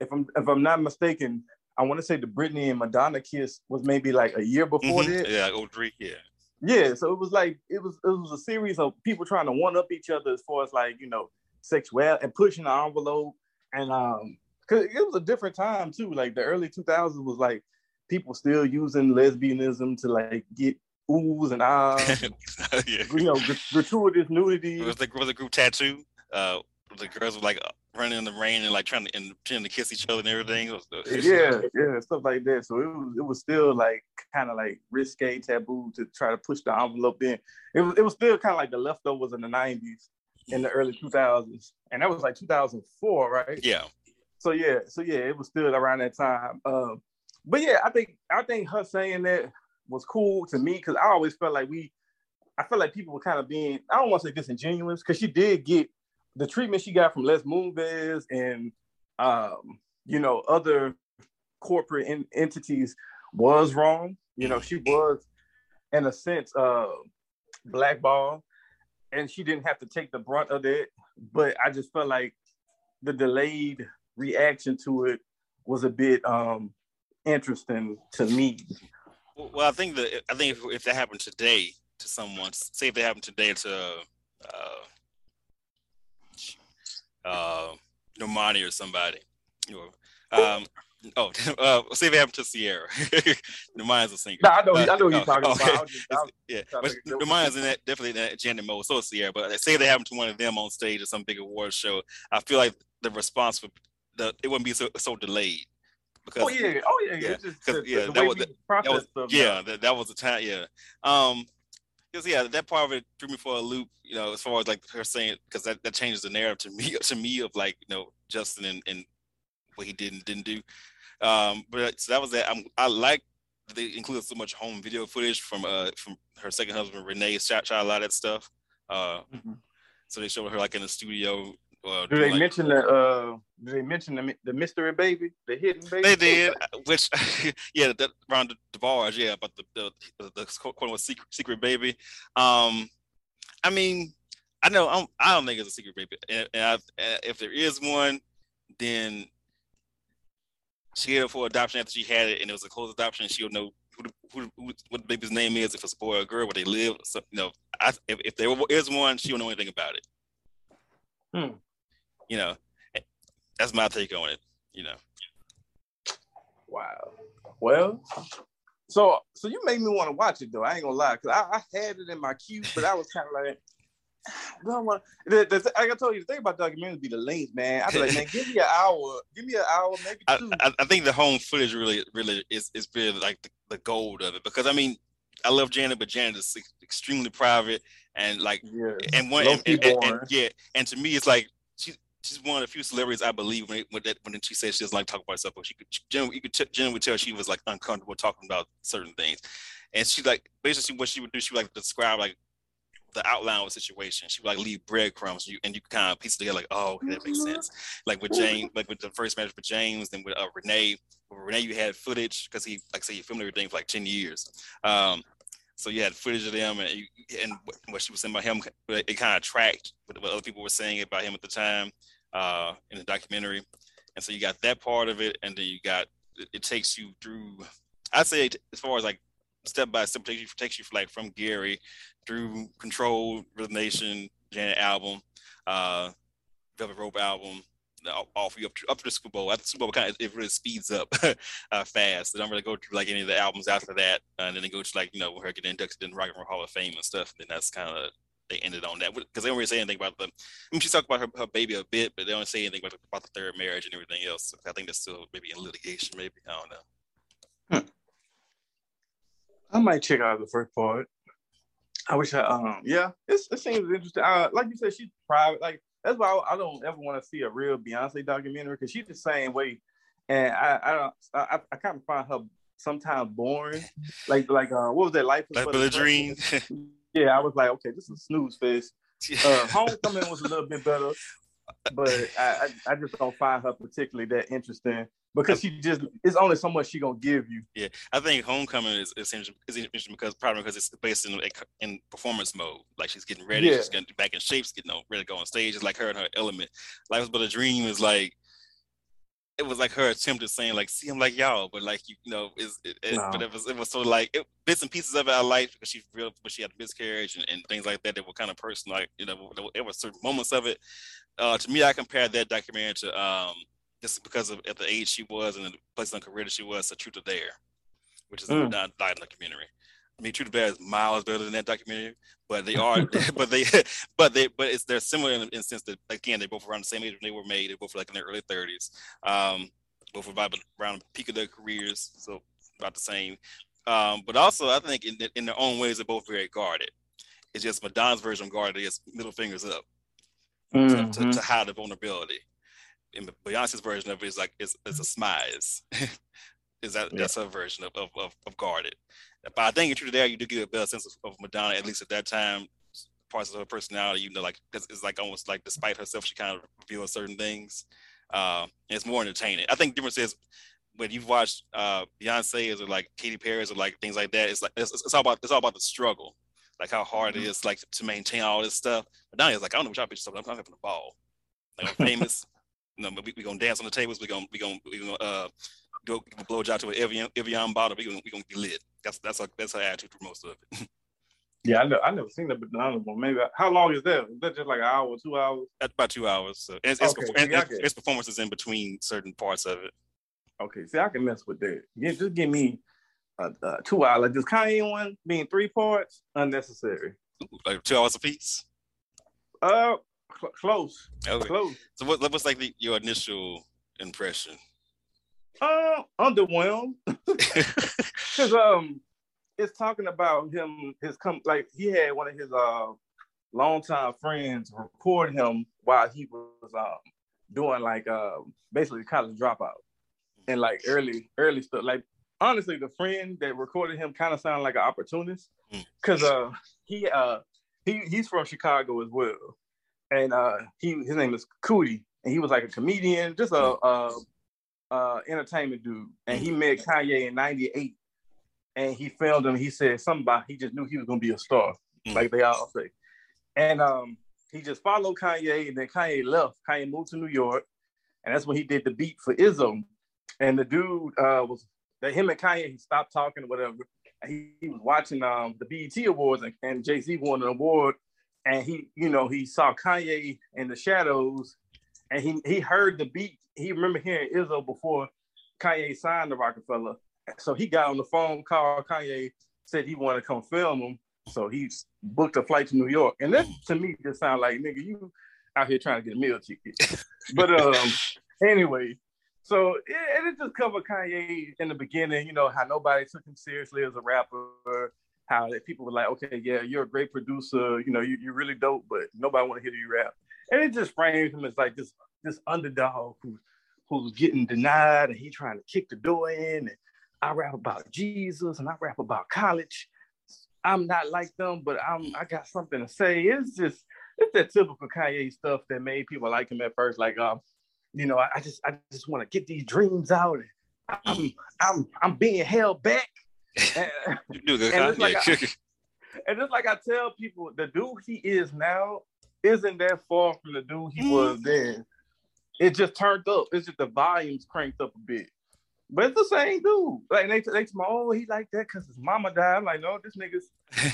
if I'm if I'm not mistaken, I want to say the Britney and Madonna kiss was maybe like a year before mm-hmm. that. Yeah, old Drake, yeah. Yeah, so it was like it was it was a series of people trying to one up each other as far as like you know sexual and pushing the envelope and um because it was a different time too. Like the early 2000s was like people still using lesbianism to like get oohs and ahs, yeah. you know, gratuitous nudity. Was the was the group t.A.T.u.? Uh, the girls were like running in the rain and like trying to and trying to kiss each other and everything. yeah, yeah, stuff like that. So it was it was still like kind of like risque taboo to try to push the envelope in. It was it was still kind of like the leftovers in the '90s in the early 2000s, and that was like 2004, right? Yeah. So yeah, so yeah, it was still around that time. Um, but yeah, I think I think her saying that was cool to me because I always felt like we, I felt like people were kind of being, I don't want to say disingenuous because she did get the treatment she got from Les Moonves and, um, you know, other corporate in, entities was wrong. You know, she was, in a sense, uh, blackball, and she didn't have to take the brunt of it. But I just felt like the delayed reaction to it was a bit um, interesting to me. Well, I think that I think if, if that happened today to someone, say if it happened today to uh, uh, Normani or somebody, you know, um, oh, uh, say if it happened to Ciara. Normani's a singer. No, I know, I know you're talking okay. about. Just, yeah, but Normani's in that definitely in that Janet mode. So is Ciara. But say they happened to one of them on stage at some big award show, I feel like the response would the it wouldn't be so so delayed because oh yeah, oh yeah, yeah, just, the, yeah the that, was, that was yeah that, that was the time yeah um because yeah that part of it threw me for a loop you know as far as like her saying because that, that changes the narrative to me to me of like you know Justin and, and what he did and didn't do. Um but so that was that. I'm, I like they included so much home video footage from uh from her second husband Renee shot, shot a lot of that stuff. Uh mm-hmm. so they showed her like in the studio uh, do they like, mention the uh do they mention the, the mystery baby the hidden baby? They did uh, which yeah that around the, bars yeah but the the, the, the quote unquote secret, secret baby. Um i mean i know I'm, i don't think it's a secret baby. And, and I, uh, if there is one then she had it for adoption after she had it and it was a closed adoption she'll know who, who, who, what the baby's name is if it's a boy or a girl where they live so you know I, if, if there is one she'll know anything about it. Hmm you know, that's my take on it. You know. Wow. Well, so so you made me want to watch it though. I ain't gonna lie, cause I, I had it in my queue, but I was kind of like, No, the, the, like I told you, the thing about documentaries be the length, man. I'd be like, man, give me an hour, give me an hour, maybe two. I, I, think the home footage really, really is is really like the, the gold of it because I mean, I love Janet, but Janet is extremely private and like, yeah. and one, and, and, and, yeah, and to me, it's like she she's one of the few celebrities I believe when when, that, when she says she doesn't like talking about herself, but she could generally, you could t- generally tell she was like uncomfortable talking about certain things, and she like basically what she would do, she would like describe like the outline of a situation. She would like leave breadcrumbs, you, and you kind of piece it together, like, oh, okay, that makes mm-hmm. sense. Like with James, like with the first marriage with James, then with uh, Renee. With Renee, you had footage because he, like, say, he filmed everything for like ten years. Um, so you had footage of them, and you, and what she was saying about him, it kind of tracked what other people were saying about him at the time uh, in the documentary. And so you got that part of it, and then you got it, takes you through. I say as far as like step by step takes you takes you like from Gary through Control, Rhythm Nation, Janet album, uh, Velvet Rope album, off you up to, up to the Super Bowl. After the Super Bowl, kind of it really speeds up uh, fast. They don't really go through like any of the albums after that, uh, and then they go to like you know her getting inducted in Rock and Roll Hall of Fame and stuff. And then that's kind of they ended on that because they don't really say anything about the. I mean, she talked about her, her baby a bit, but they don't say anything about, about the third marriage and everything else. I think that's still maybe in litigation. Maybe I don't know. Hmm. I might check out the first part. I wish I um yeah, it's, it seems interesting. Uh, like you said, she's private. Like that's why I, I don't ever want to see a real Beyonce documentary because she's the same way, and I I don't I, I kind of find her sometimes boring. Like like uh what was that life? Life of a dream. yeah, I was like, okay, this is snooze fest. Uh, Homecoming was a little bit better, but I, I, I just don't find her particularly that interesting because she just it's only so much she gonna give you. Yeah, I think Homecoming is is interesting, is interesting because probably because it's based in in performance mode. Like she's getting ready, yeah. she's getting back in shape, she's getting ready to go on stage. It's like her and her element. Life but a dream is like it was like her attempt at saying like see him like y'all, but like you, you know, is it, it, no. but it was it was sort of like it, bits and pieces of it I liked because she real, but she had a miscarriage and, and things like that that were kind of personal. Like you know, there were certain moments of it. Uh, to me, I compared that documentary to um, just because of at the age she was and the place her career that she was, a Truth or Dare, which is mm. a documentary. I mean, Truth or Dare is miles better than that documentary, but they are, but they, but they, but it's they're similar in, the sense that again they both around the same age when they were made. They both like in their early thirties. Um, both about around the peak of their careers, so about the same. Um, but also, I think in, in their own ways, they're both very guarded. It's just Madonna's version of guarded is middle fingers up mm-hmm. to, to, to hide the vulnerability And Beyonce's version of it is like it's, it's a smize. is that yeah. that's her version of, of, of, guarded. But I think in Truth or Dare, you do get a better sense of, of, Madonna, at least at that time, parts of her personality, you know, like because it's like almost like despite herself, she kind of reveals certain things. Uh, it's more entertaining. I think the difference is when you've watched uh, Beyonce or like Katy Perry or like things like that, it's like it's, it's all about it's all about the struggle, like how hard mm-hmm. it is like to maintain all this stuff. Madonna is like I don't know what y'all bitches, I'm, I'm having a ball. Like I'm famous. you know, we we gonna dance on the tables. We gonna we gonna we gonna uh go blow a job to an Evian Evian bottle. We gonna we gonna be lit. That's that's our, that's her attitude for most of it. yeah, I know. I never seen that Madonna one. Maybe how long is that? Is that just like an hour, two hours? That's about two hours. So it's, it's, okay. and, it's, it's performances in between certain parts of it. Okay, see, I can mess with that. Yeah, just give me uh, uh, two hours. Like this Kanye one being three parts, unnecessary. Ooh, like two hours a piece. Uh, Cl- close. Okay. Close. So what, what was like the, your initial impression? Uh, underwhelmed. Cause um, it's talking about him. His come like he had one of his uh longtime friends record him while he was um doing like uh basically college dropout and like early early stuff. Like honestly, the friend that recorded him kind of sounded like an opportunist because hmm. uh he uh he he's from Chicago as well and uh, he his name is Coodie, and he was like a comedian, just a, a, a entertainment dude. And he met Kanye in '98, and he filmed him. He said something about he just knew he was gonna be a star, mm. like they all say. And um, he just followed Kanye, and then Kanye left. Kanye moved to New York, and that's when he did the beat for Izzo. And the dude uh, was that him and Kanye he stopped talking or whatever. He, he was watching um, the BET Awards, and, and Jay Z won an award and he, you know, he saw Kanye in the shadows, and he he heard the beat. He remember hearing Izzo before Kanye signed the Roc-A-Fella. So he got on the phone, called Kanye, said he wanted to come film him. So he booked a flight to New York. And that to me just sound like nigga, you out here trying to get a meal ticket. but um anyway, so it, it just covered Kanye in the beginning, you know, how nobody took him seriously as a rapper, how people were like, okay, yeah, you're a great producer, you know, you, you're really dope, but nobody want to hear you rap. And it just frames him as like this this underdog who who's getting denied and he trying to kick the door in. And I rap about Jesus and I rap about college. I'm not like them, but I'm I got something to say. It's just it's that typical Kanye stuff that made people like him at first. Like, um, you know, I, I just I just want to get these dreams out. I'm I'm I'm being held back. And, you do good, and, it's like I, and it's like I tell people, the dude he is now isn't that far from the dude he was mm. then. It just turned up. It's just the volumes cranked up a bit. But it's the same dude. Like they they tell me, oh, he like that because his mama died. I'm like, no, this nigga's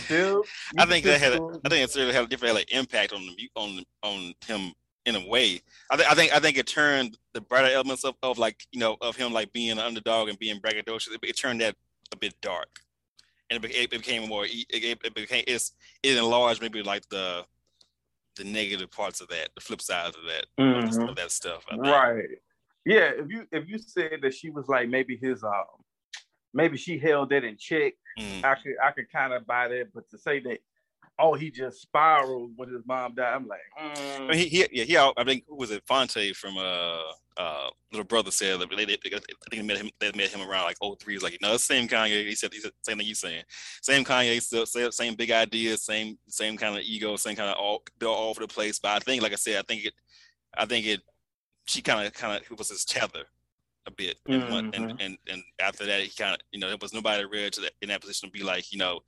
still. I think that had. A, I think it's really had a different like, impact on the on on him in a way. I, th- I think I think it turned the brighter elements of, of like you know of him like being an underdog and being braggadocious. It, it turned that a bit dark, and it, it became more. It, it, became it's it enlarged maybe like the the negative parts of that, the flip side of that, mm-hmm. of that stuff. Right. Yeah. If you if you said that she was like maybe his um maybe she held that in check, mm. I could I could kind of buy that. But to say that oh, he just spiraled when his mom died. I'm like, mm. I mean, he, he, yeah, he, I think, who was it? Phonte from uh, uh, little brother said that they, they, I think they met him, they met him around like 03. He's like, you know, the same Kanye. He said, he said same thing you saying. Same Kanye, still, same big ideas, same, same kind of ego, same kind of all, they're all over the place. But I think, like I said, I think it, I think it, she kind of, kind of, was his tether a bit. Mm-hmm. And, and, and, and after that, he kind of, you know, there was nobody really to that, in that position to be like, you know,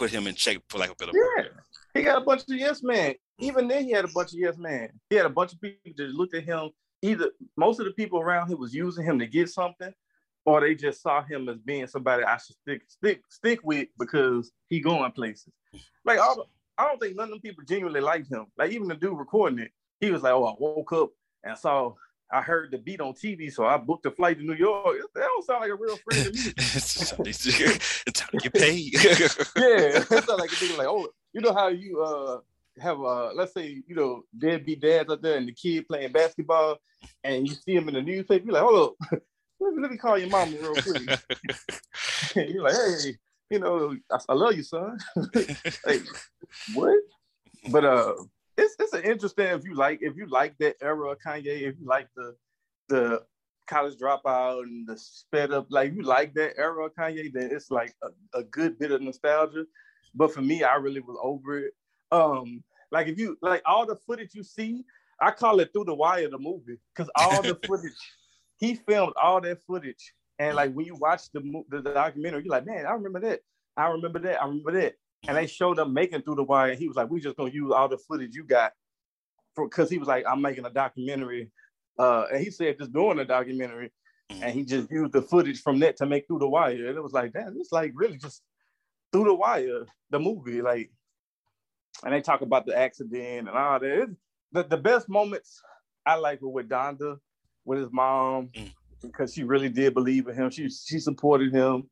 put him in check for like a better yeah. word. He got a bunch of yes men. Even then, he had a bunch of yes men. He had a bunch of people that looked at him. Either most of the people around him was using him to get something, or they just saw him as being somebody I should stick stick stick with because he going places. Like all, I don't think none of them people genuinely liked him. Like even the dude recording it, he was like, "Oh, I woke up and saw I heard the beat on TV, so I booked a flight to New York. That don't sound like a real friend to me. it's time to get paid. yeah, it sounds like a nigga like, oh, you know how you uh have uh let's say you know deadbeat dads out there and the kid playing basketball, and you see him in the newspaper, you're like, hold up, let me let me call your mama real quick. you're like, hey, you know, I, I love you, son. hey, what? But uh it's it's an interesting if you like if you like that era of Kanye, if you like the the college dropout and the sped up, like you like that era of Kanye, then it's like a, a good bit of nostalgia. But for me, I really was over it. Um, like if you like all the footage you see, I call it through the wire the movie because all the footage he filmed all that footage, and like when you watch the the, the documentary, you're like, man, I remember that. I remember that. I remember that and they showed up making through the wire. He was like, "We just gonna use all the footage you got," for because he was like, "I'm making a documentary," uh, and he said just doing a documentary, mm-hmm. and he just used the footage from that to make through the wire. And it was like, damn, it's like really just through the wire, the movie, like. And they talk about the accident and all that. It's, the, the best moments I like were with Donda, with his mom, mm. because she really did believe in him. She she supported him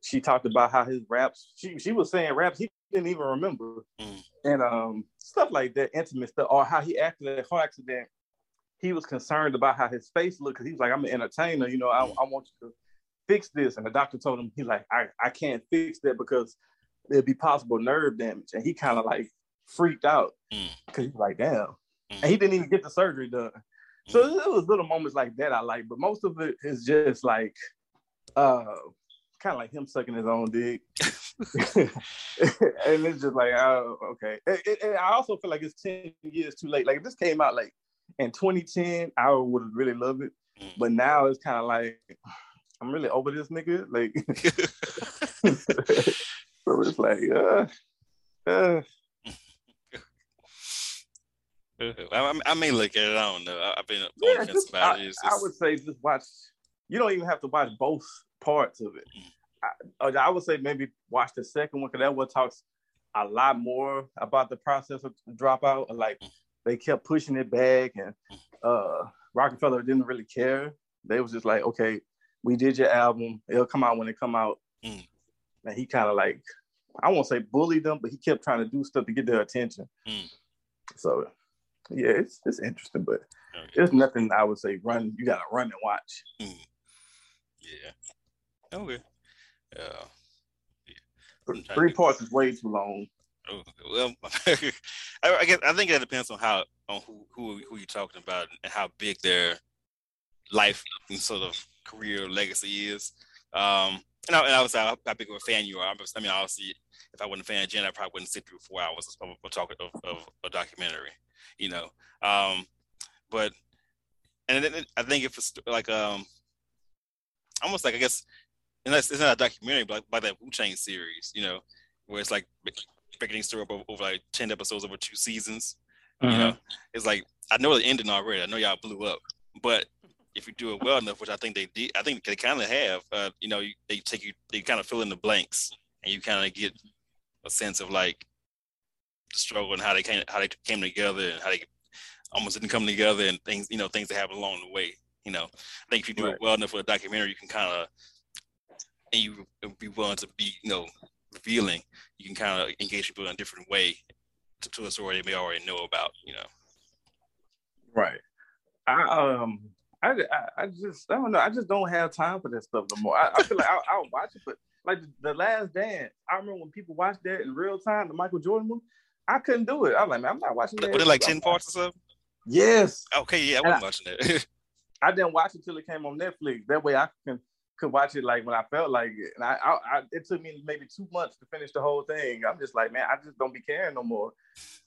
she talked about how his raps, she she was saying raps he didn't even remember. Mm. And um stuff like that, intimate stuff, or how he acted at a car accident. He was concerned about how his face looked because he was like, I'm an entertainer, you know, I. I want you to fix this. And the doctor told him, he's like, I, I can't fix that because there'd be possible nerve damage. And he kind of like freaked out because mm. he's like, damn. Mm. And he didn't even get the surgery done. So it was little moments like that I like, but most of it is just like uh kind of like him sucking his own dick. and it's just like, oh, okay. And, I also feel like it's 10 years too late. Like if this came out like in 2010, I would have really loved it. Mm. But now it's kind of like, I'm really over this nigga. Like, so it's like, uh, uh. I, I may look at it. I don't know. I've been yeah, just, about I, it. I would say just watch. You don't even have to watch both parts of it. I, I would say maybe watch the second one because that one talks a lot more about the process of dropout. Like they kept pushing it back, and uh, Roc-A-Fella didn't really care. They was just like, okay, we did your album. It'll come out when it come out. Mm. And he kind of like I won't say bullied them, but he kept trying to do stuff to get their attention. Mm. So yeah, it's it's interesting, but okay. there's nothing I would say run. You gotta run and watch. Mm. Yeah. Okay. Yeah. Three parts is way too long. Oh, well, I, guess I think it depends on how on who who who you're talking about and how big their life and sort of career legacy is. Um, and, I, and obviously, how, how big of a fan you are. I mean, obviously, if I wasn't a fan of Jen, I probably wouldn't sit through four hours of, of talking of, of, a documentary, you know. Um, but and then I think if it's like um, almost like I guess, and that's it's not a documentary, but by that Wu-Tang series, you know, where it's like breaking story over, over like ten episodes over two seasons. Mm-hmm. You know, it's like I know the ending already. I know y'all blew up, but if you do it well enough, which I think they did, I think they kind of have. Uh, you know, they take you, they kind of fill in the blanks, and you kind of get a sense of like the struggle and how they came, how they came together, and how they almost didn't come together, and things, you know, things that happen along the way. You know, I think if you do right. it well enough for a documentary, you can kind of, and you be willing to be, you know, revealing, you can kind of engage people in a different way to, to a story they may already know about. You know. Right. I um I, I, I just I don't know. I just don't have time for that stuff no more. I, I feel like I, will watch it, but like the, Last Dance, I remember when people watched that in real time, the Michael Jordan movie. I couldn't do it. I was like, man, I'm not watching that. Was it like ten parts or something? Yes. Okay, yeah, I wasn't watching it. I didn't watch it until it came on Netflix. That way, I can could watch it like when I felt like it. And I, I, I, it took me maybe two months to finish the whole thing. I'm just like, man, I just don't be caring no more.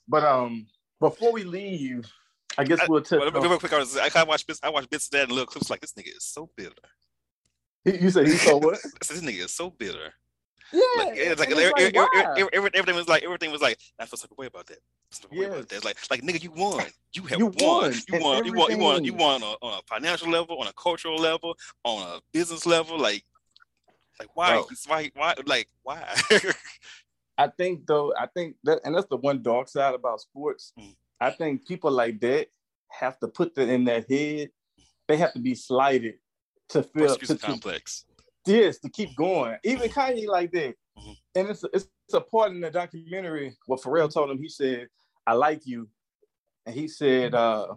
But um, before we leave, I guess we'll touch. Well, real quick, I, was, I watched bits. I watched bits of that and little clips. Like this nigga is so bitter. You said he's so what? this nigga is so bitter. Yeah, like, it's like, every, like every, every, everything was like everything was like I feel like a way about that. Yeah, about that. Like like nigga, you won. You have you won. won. You won. You won. You won. You won on a, on a, financial level, on a cultural level, on a business level. Like like why? Bro. Why? Why? Like why? I think though. I think that, and that's the one dark side about sports. Mm. I think people like that have to put that in their head. They have to be slighted to feel to, complex. Yes, to keep going. Even Kanye like that. Mm-hmm. And it's, it's it's a part in the documentary what Pharrell told him. He said, "I like you," and he said, uh,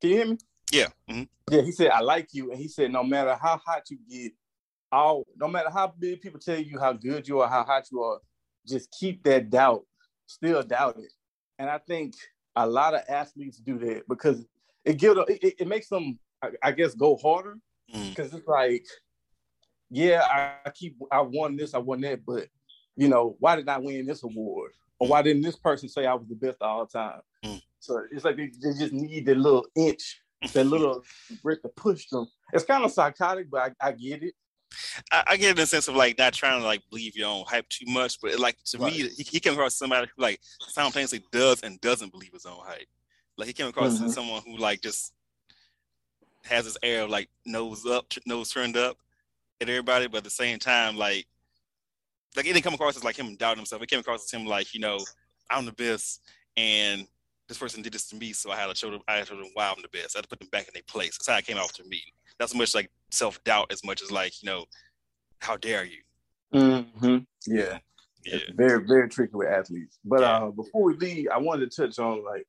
"Can you hear me?" Yeah. Mm-hmm. Yeah. He said, "I like you," and he said, "No matter how hot you get, all no matter how big people tell you how good you are, how hot you are, just keep that doubt still doubt it. And I think a lot of athletes do that because it gives it, it makes them, I, I, guess, go harder because mm. it's like, yeah, I, I, keep I won this, I won that, but you know, why did I win this award? Or why didn't this person say I was the best all time? Mm. So it's like they, they just need that little inch, that little brick to push them. It's kind of psychotic, but I, I get it. I, I, get in the sense of like not trying to like believe your own hype too much, but like to right. me, he, he, came across somebody who like simultaneously does and doesn't believe his own hype. Like he came across mm-hmm. someone who like just has this air of like nose up, nose turned up at everybody, but at the same time, like like it didn't come across as like him doubting himself. It came across as him like you know I'm the best, and this person did this to me, so I had to show them. I had to show them why I'm the best. I had to put them back in their place. That's how it came out to me not so much like self doubt as much as like you know, how dare you? Mm-hmm. Yeah. Yeah. It's very very tricky with athletes. But yeah. uh, before we leave, I wanted to touch on like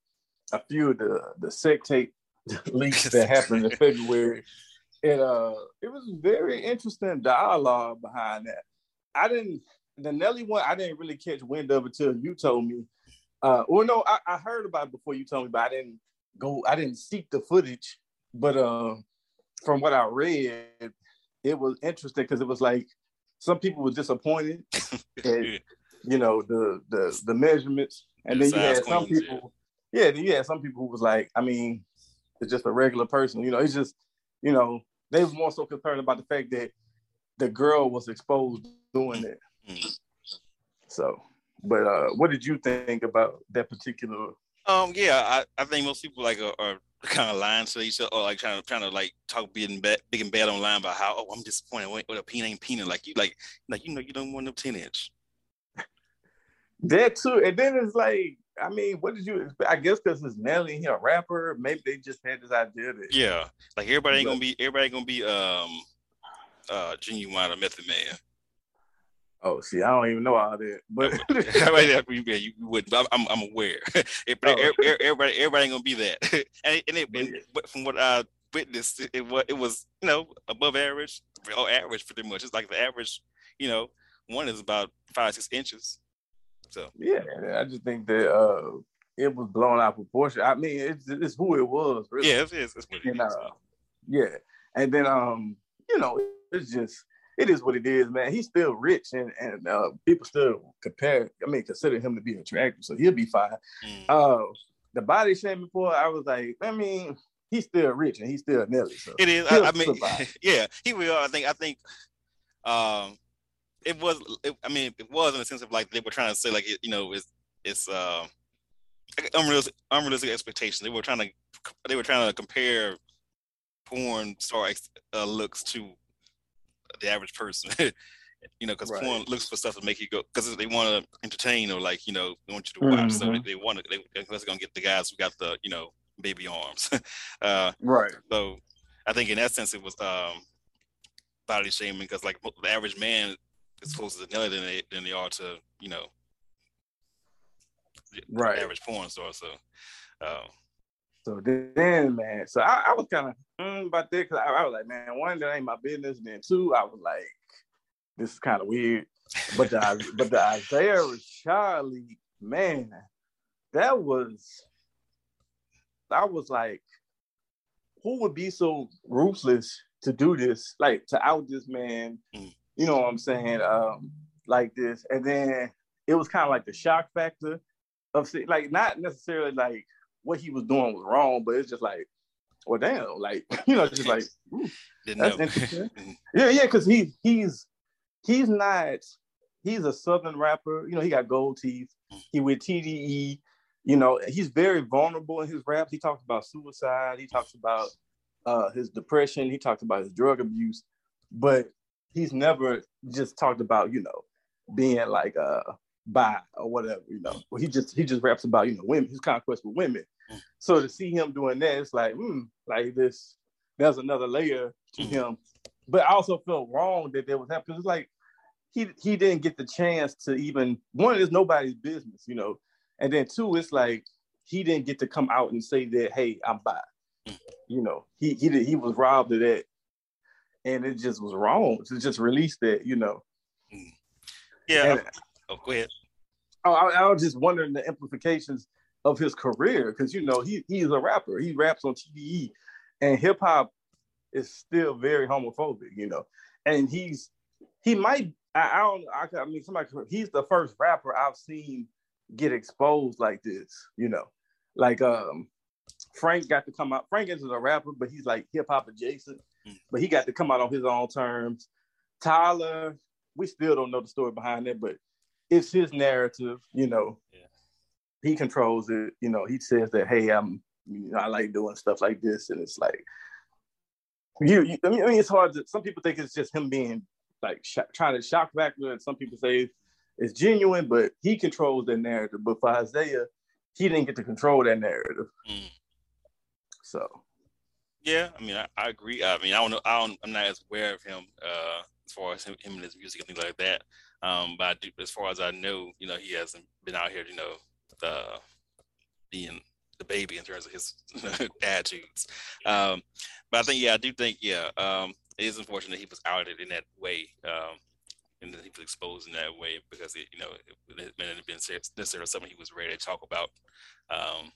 a few of the the sex tape leaks that happened in February. It uh it was very interesting dialogue behind that. I didn't the Nelly one I didn't really catch wind of until you told me. Uh well no, I, I heard about it before you told me, but I didn't go I didn't seek the footage. But uh from what I read, it was interesting because it was like some people were disappointed at you know the the the measurements, and the then you had some people, yeah. yeah, then you had some people who was like, I mean, it's just a regular person, you know. It's just you know they was more so concerned about the fact that the girl was exposed doing it. So, but uh, what did you think about that particular? Um, yeah, I, I think most people like are, are kind of lying to each other, or like trying to trying to like talk big and bad, big and bad online about how oh I'm disappointed with a peanut ain't peanut like you like like you know you don't want no ten inch. That too, and then it's like I mean, what did you expect? I guess because it's Nelly, he a rapper. Maybe they just had this idea that yeah, like everybody ain't gonna be everybody gonna be um uh Ginuwine or Method Man. Oh, see, I don't even know all that, but yeah, you would. I'm, I'm, I'm aware. everybody, oh. everybody, everybody ain't gonna be that. and, and, it, and from what I witnessed, it, it was, it was, you know, above average, or average pretty much. It's like the average, you know, one is about five, six inches. So yeah, I just think that uh it was blown out proportion. I mean, it's, it's who it was, really. Yeah, it is. It's what it and, is. Uh, yeah, and then um, you know, it's just it is what it is, man. He's still rich, and and uh, people still compare. I mean, consider him to be attractive, so he'll be fine. Mm. Uh, the body shaming before, I was like, I mean, he's still rich and he's still Nelly. So it is. I, I, mean, yeah, he will. I think. I think. Um, it was. It, I mean, it was in the sense of like they were trying to say like you know it's it's uh, unrealistic unrealistic expectations. They were trying to they were trying to compare porn star uh, looks to the average person. you know, because right. porn looks for stuff to make you go because they want to entertain or like you know they want you to watch. Mm-hmm. So they, they want to. They, they're gonna get the guys who got the you know baby arms. uh, right. So I think in that sense it was um, body shaming because like the average man is closer to Nelly than they than they are to you know right average porn star. So. Uh, so then, man, so I, I was kind of mm, about that because I, I, was like, man, one, that ain't my business. And then two, I was like, this is kind of weird. But the but the Isaiah Charlie, man, that was I was like, who would be so ruthless to do this, like to out this man, mm. You know what I'm saying, um, like this. And then it was kind of like the shock factor of like not necessarily like what he was doing was wrong, but it's just like, well, damn, like you know, just like that's interesting. yeah, yeah, because he he's he's not he's a southern rapper. You know, he got gold teeth. He with TDE. You know, he's very vulnerable in his raps. He talks about suicide. He talks about uh, his depression. He talks about his drug abuse, but he's never just talked about you know being like uh bi or whatever. You know, he just he just raps about you know women, his conquest with women. So to see him doing that, it's like, mm, like this, there's another layer to mm-hmm. him. But I also felt wrong that that was happening it's like he he didn't get the chance to even one is nobody's business, you know, and then two, it's like he didn't get to come out and say that, hey, I'm bi. Mm. You know, he he did, he was robbed of that, and it just was wrong to just release that, you know. Yeah. And, oh, go ahead. Oh, I, I was just wondering the implications of his career because you know he he's a rapper. He raps on TDE, and hip hop is still very homophobic. You know, and he's he might I, I don't I, I mean somebody he's the first rapper I've seen get exposed like this. You know, like um Frank got to come out. Frank is a rapper, but he's like hip hop adjacent. Mm. But he got to come out on his own terms. Tyler, we still don't know the story behind it, but it's his narrative, you know. Yeah he controls it. You know, he says that, hey, I'm, you know, I like doing stuff like this, and it's like, you, you I, mean, it's hard to. Some people think it's just him being like sh- trying to shock factor, and some people say it's genuine, but he controls that narrative. But for Isaiah, he didn't get to control that narrative. Mm. So, yeah, I mean, I, I, agree. I mean, I don't know. I don't. I'm not as aware of him uh, as far as him, him and his music and things like that. Um, but do, as far as I know, you know, he hasn't been out here, you know, uh, being the baby in terms of his attitudes. Um, but I think, yeah, I do think, yeah, um, it is unfortunate that he was outed in that way. Um, and that he was exposed in that way because it, you know, it, it may have been necessarily something he was ready to talk about. Um,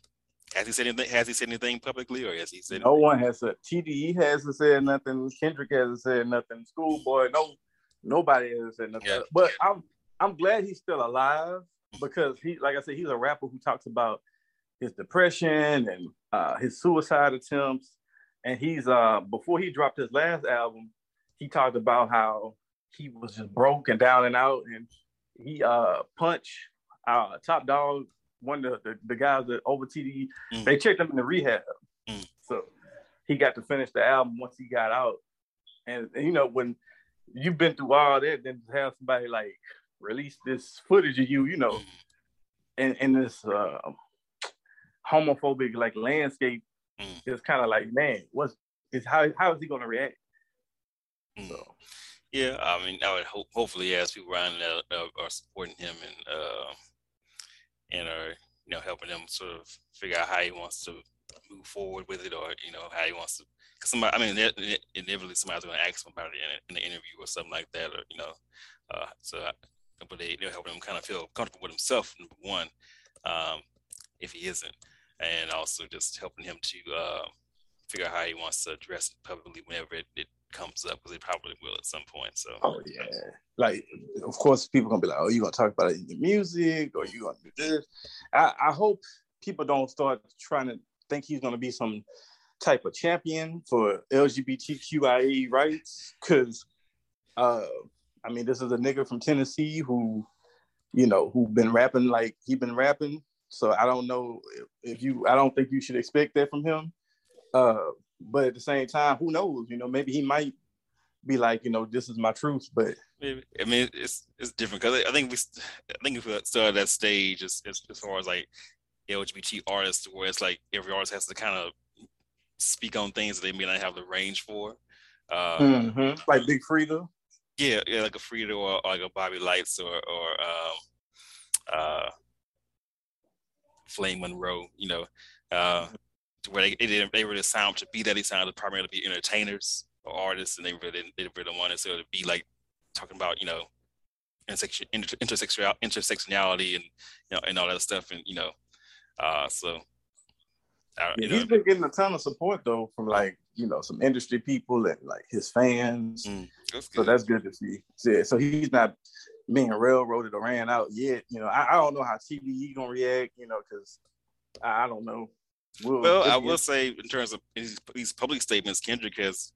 has he said anything? Has he said anything publicly, or has he said? No anything? one has said. TDE hasn't said nothing. Kendrick hasn't said nothing. Schoolboy, no, nobody has said nothing. Yeah. But I'm I'm glad he's still alive because he, like I said, he's a rapper who talks about his depression and uh, his suicide attempts. And he's uh before he dropped his last album, he talked about how he was just broke and down and out, and he uh punched uh Top Dawg, one of the, the, the guys that over TDE. Mm. They checked him in the rehab, mm. so he got to finish the album once he got out. And, and you know when you've been through all that, then to have somebody like release this footage of you, you know, in, in this uh, homophobic like landscape, mm. it's kind of like, man, what's is how how is he gonna react? Mm. So. Yeah, I mean, I would hope, hopefully, as people around that are, are supporting him and uh, and are you know helping him sort of figure out how he wants to move forward with it, or you know how he wants to. Cause somebody, I mean, inevitably somebody's going to ask him about it in, the interview or something like that, or you know, uh, so. I, but they, they're helping him kind of feel comfortable with himself. Number one, um, if he isn't, and also just helping him to uh, figure out how he wants to address publicly whenever it, it comes up, because he probably will at some point. So, oh yeah, like of course people gonna be like, oh, you gonna talk about it in your music, or you gonna do this. I, I hope people don't start trying to think he's gonna be some type of champion for LGBTQIA rights, because uh, I mean, this is a nigga from Tennessee who, you know, who been rapping like he been rapping. So I don't know if you. I don't think you should expect that from him. Uh, but at the same time, who knows? You know, maybe he might be like, you know, this is my truth. But maybe, I mean, it's it's different because I think we, I think if we started that stage as, as, as far as like LGBT artists, where it's like every artist has to kind of speak on things that they may not have the range for. Uh, mm-hmm. Like Big Freedia. Yeah, yeah, like a Freedia or, or like a Bobby Lights or or um, uh, Flame Monroe, you know, uh, where they, they didn't they really sound to be that they sounded primarily to be entertainers or artists, and they really they really wanted to be like talking about you know intersection inter, intersectional intersectionality and you know and all that stuff, and you know, uh, so. Uh, yeah, he's know, been getting a ton of support though from like you know some industry people and like his fans. Mm, that's so that's good to see. So, so he's not being railroaded or ran out yet. You know, I, I don't know how TDE gonna react. You know, because I, I, don't know. We'll, well, I will say in terms of these, these public statements, Kendrick has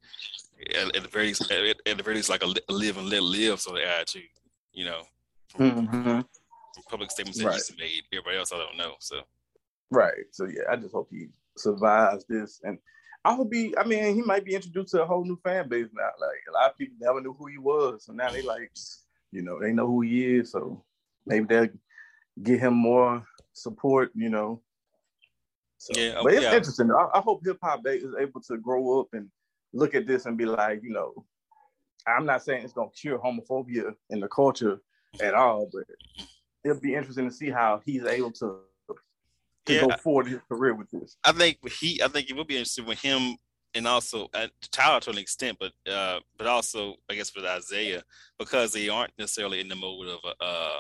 at, at the very at, at, the very least like a live and let live sort of attitude. You know, from, mm-hmm. public statements that right. he's made. Everybody else, I don't know. So right. So yeah, I just hope he survives this and I hope he. I mean, he might be introduced to a whole new fan base now. Like a lot of people never knew who he was, so now they like, you know, they know who he is. So maybe they'll get him more support. You know. So, yeah, but it's yeah. interesting. I, I hope hip hop is able to grow up and look at this and be like, you know, I'm not saying it's gonna cure homophobia in the culture at all, but it'll be interesting to see how he's able to to yeah, go forward in his career with this. I think he, I think it would be interesting with him and also uh, Tyler to an extent, but uh, but also I guess with Isaiah because they aren't necessarily in the mode of a uh,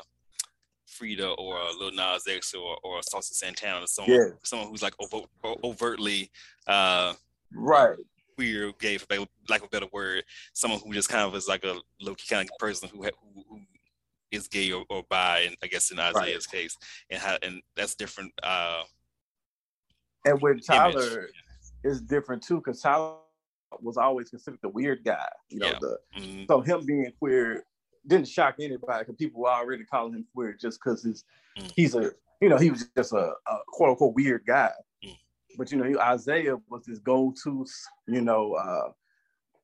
Freedia or a Lil Nas X or or a Saucy Santana, someone yeah. someone who's like overt, overtly uh, right queer, gay, for lack of a better word, someone who just kind of is like a low key kind of person who, who, who is gay or, or bi, and I guess in Isaiah's right. case, and how and that's different. Uh, and with Tyler, it's different too, because Tyler was always considered the weird guy. You know, yeah. the mm-hmm. so him being queer didn't shock anybody because people were already calling him weird just because he's mm-hmm. he's a you know he was just a, a quote unquote weird guy. Mm-hmm. But you know, Isaiah was this go-to, you know, uh,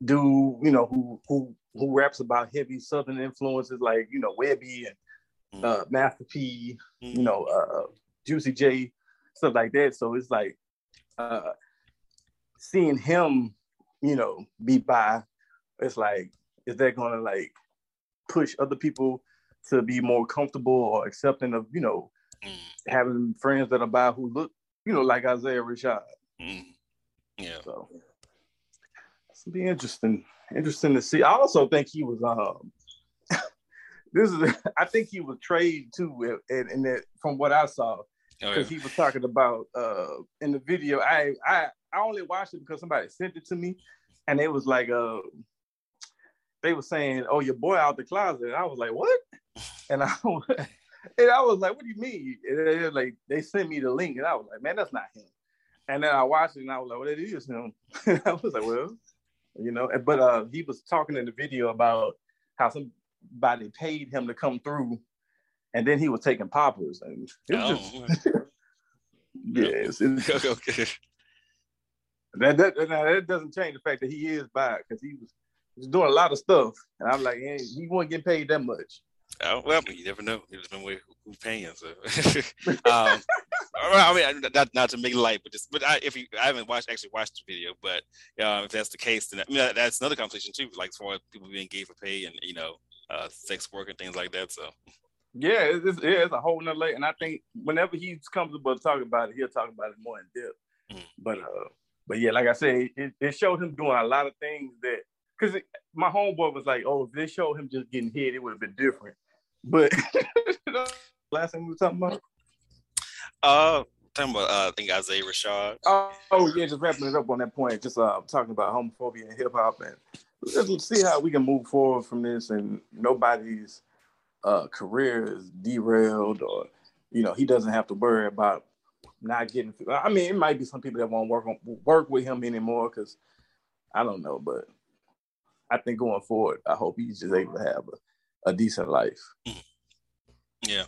dude, you know, who who who raps about heavy Southern influences like you know Webbie and mm. uh, Master P, you mm. know uh, Juicy J, stuff like that. So it's like uh, seeing him, you know, be bi. It's like, is that going to like push other people to be more comfortable or accepting of you know mm. having friends that are bi who look you know like Isaiah Rashad. Mm. Yeah. So it's be interesting interesting to see. I also think he was um this is I think he was traded too and, and that from what I saw because oh, yeah. he was talking about uh in the video I I I only watched it because somebody sent it to me and it was like uh they were saying oh your boy out the closet and I was like what and I and I was like what do you mean and they, like they sent me the link and I was like man that's not him and then I watched it and I was like well it is him I was like well you know. But uh, he was talking in the video about how somebody paid him to come through, and then he was taking poppers, and it was oh. just yes, okay. That, that that doesn't change the fact that he is back because he was, was doing a lot of stuff, and I'm like, hey, he wasn't getting paid that much. Oh, well, you never know. It depends on who's paying. So, um, I mean, not not to make light, but just but I, if you I haven't watched actually watched the video, but uh, if that's the case, then I mean, that's another conversation too. Like as far as people being gay for pay and you know, uh, sex work and things like that. So yeah, it's, it's, yeah, it's a whole nother layer. And I think whenever he he's comfortable talk about it, he'll talk about it more in depth. Mm. But uh, but yeah, like I said, it, it showed him doing a lot of things that because my homeboy was like, "Oh, if they showed him just getting hit, it would have been different." But last thing we were talking about, uh, talking about uh, I think Isaiah Rashad. Oh, oh yeah, just wrapping it up on that point, just uh, talking about homophobia and hip hop, and let's see how we can move forward from this, and nobody's uh, career is derailed, or you know, he doesn't have to worry about not getting. I mean, it might be some people that won't work on work with him anymore because I don't know, but I think going forward, I hope he's just able to have a, a decent life. Yeah,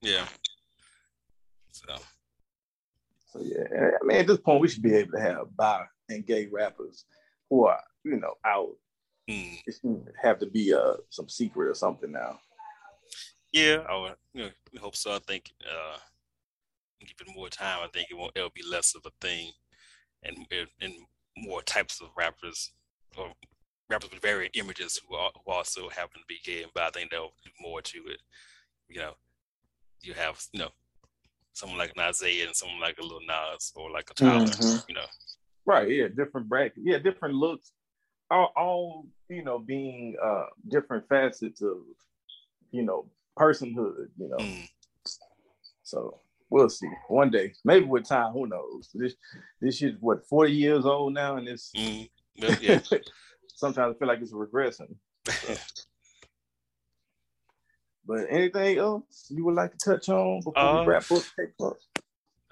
yeah. So, so yeah. I mean, at this point, we should be able to have bi and gay rappers who are, you know, out. Mm. It shouldn't have to be uh some secret or something now. Yeah, I would you know, hope so. I think uh given more time, I think it won't it'll be less of a thing and and more types of rappers or rappers with varied images who, are, who also happen to be gay, but I think there'll be more to it. You know, you have you know someone like an Isaiah and someone like a Lil Nas or like a Tyler. Mm-hmm. You know, right? Yeah, different bracket. Yeah, different looks. All, all you know, being uh different facets of you know personhood. You know, mm. so we'll see one day maybe with time who knows this this is what 40 years old now and it's mm, yeah. sometimes I feel like it's regressing. But anything else you would like to touch on before uh, we wrap up?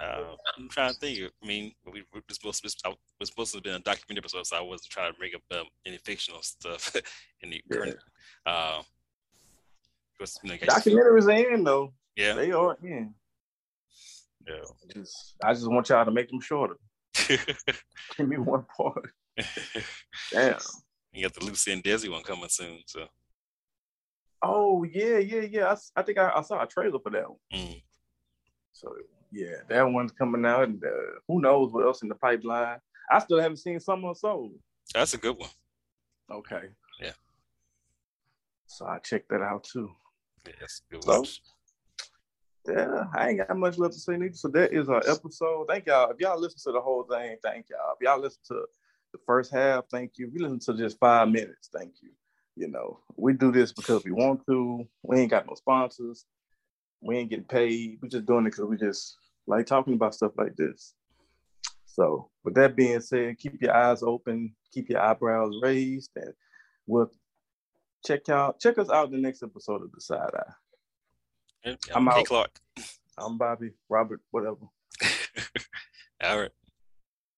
Uh, I'm trying to think. I mean, we were supposed to, I was supposed to have been a documentary episode, so I wasn't trying to bring up um, any fictional stuff in the yeah. current. Uh, you know, Documentaries are in though. Yeah, they are in. Yeah. Just, I just want y'all to make them shorter. Give me one part. Damn. You got the Lucy and Desi one coming soon, so. Oh yeah, yeah, yeah. I, I think I, I, saw a trailer for that one. Mm. So yeah, that one's coming out, and uh, who knows what else in the pipeline. I still haven't seen Summer Soul. That's a good one. Okay. Yeah. So I checked that out too. Yeah, that's good so, yeah, I ain't got much left to say neither. So that is our episode. Thank y'all. If y'all listen to the whole thing, thank y'all. If y'all listen to the first half, thank you. If you listen to just five minutes, thank you. You know, we do this because we want to. We ain't got no sponsors. We ain't getting paid. We're just doing it because we just like talking about stuff like this. So, with that being said, keep your eyes open, keep your eyebrows raised, and we'll check out check us out in the next episode of the Side Eye. I'm out. Clark. I'm Bobby, Robert, whatever. All right.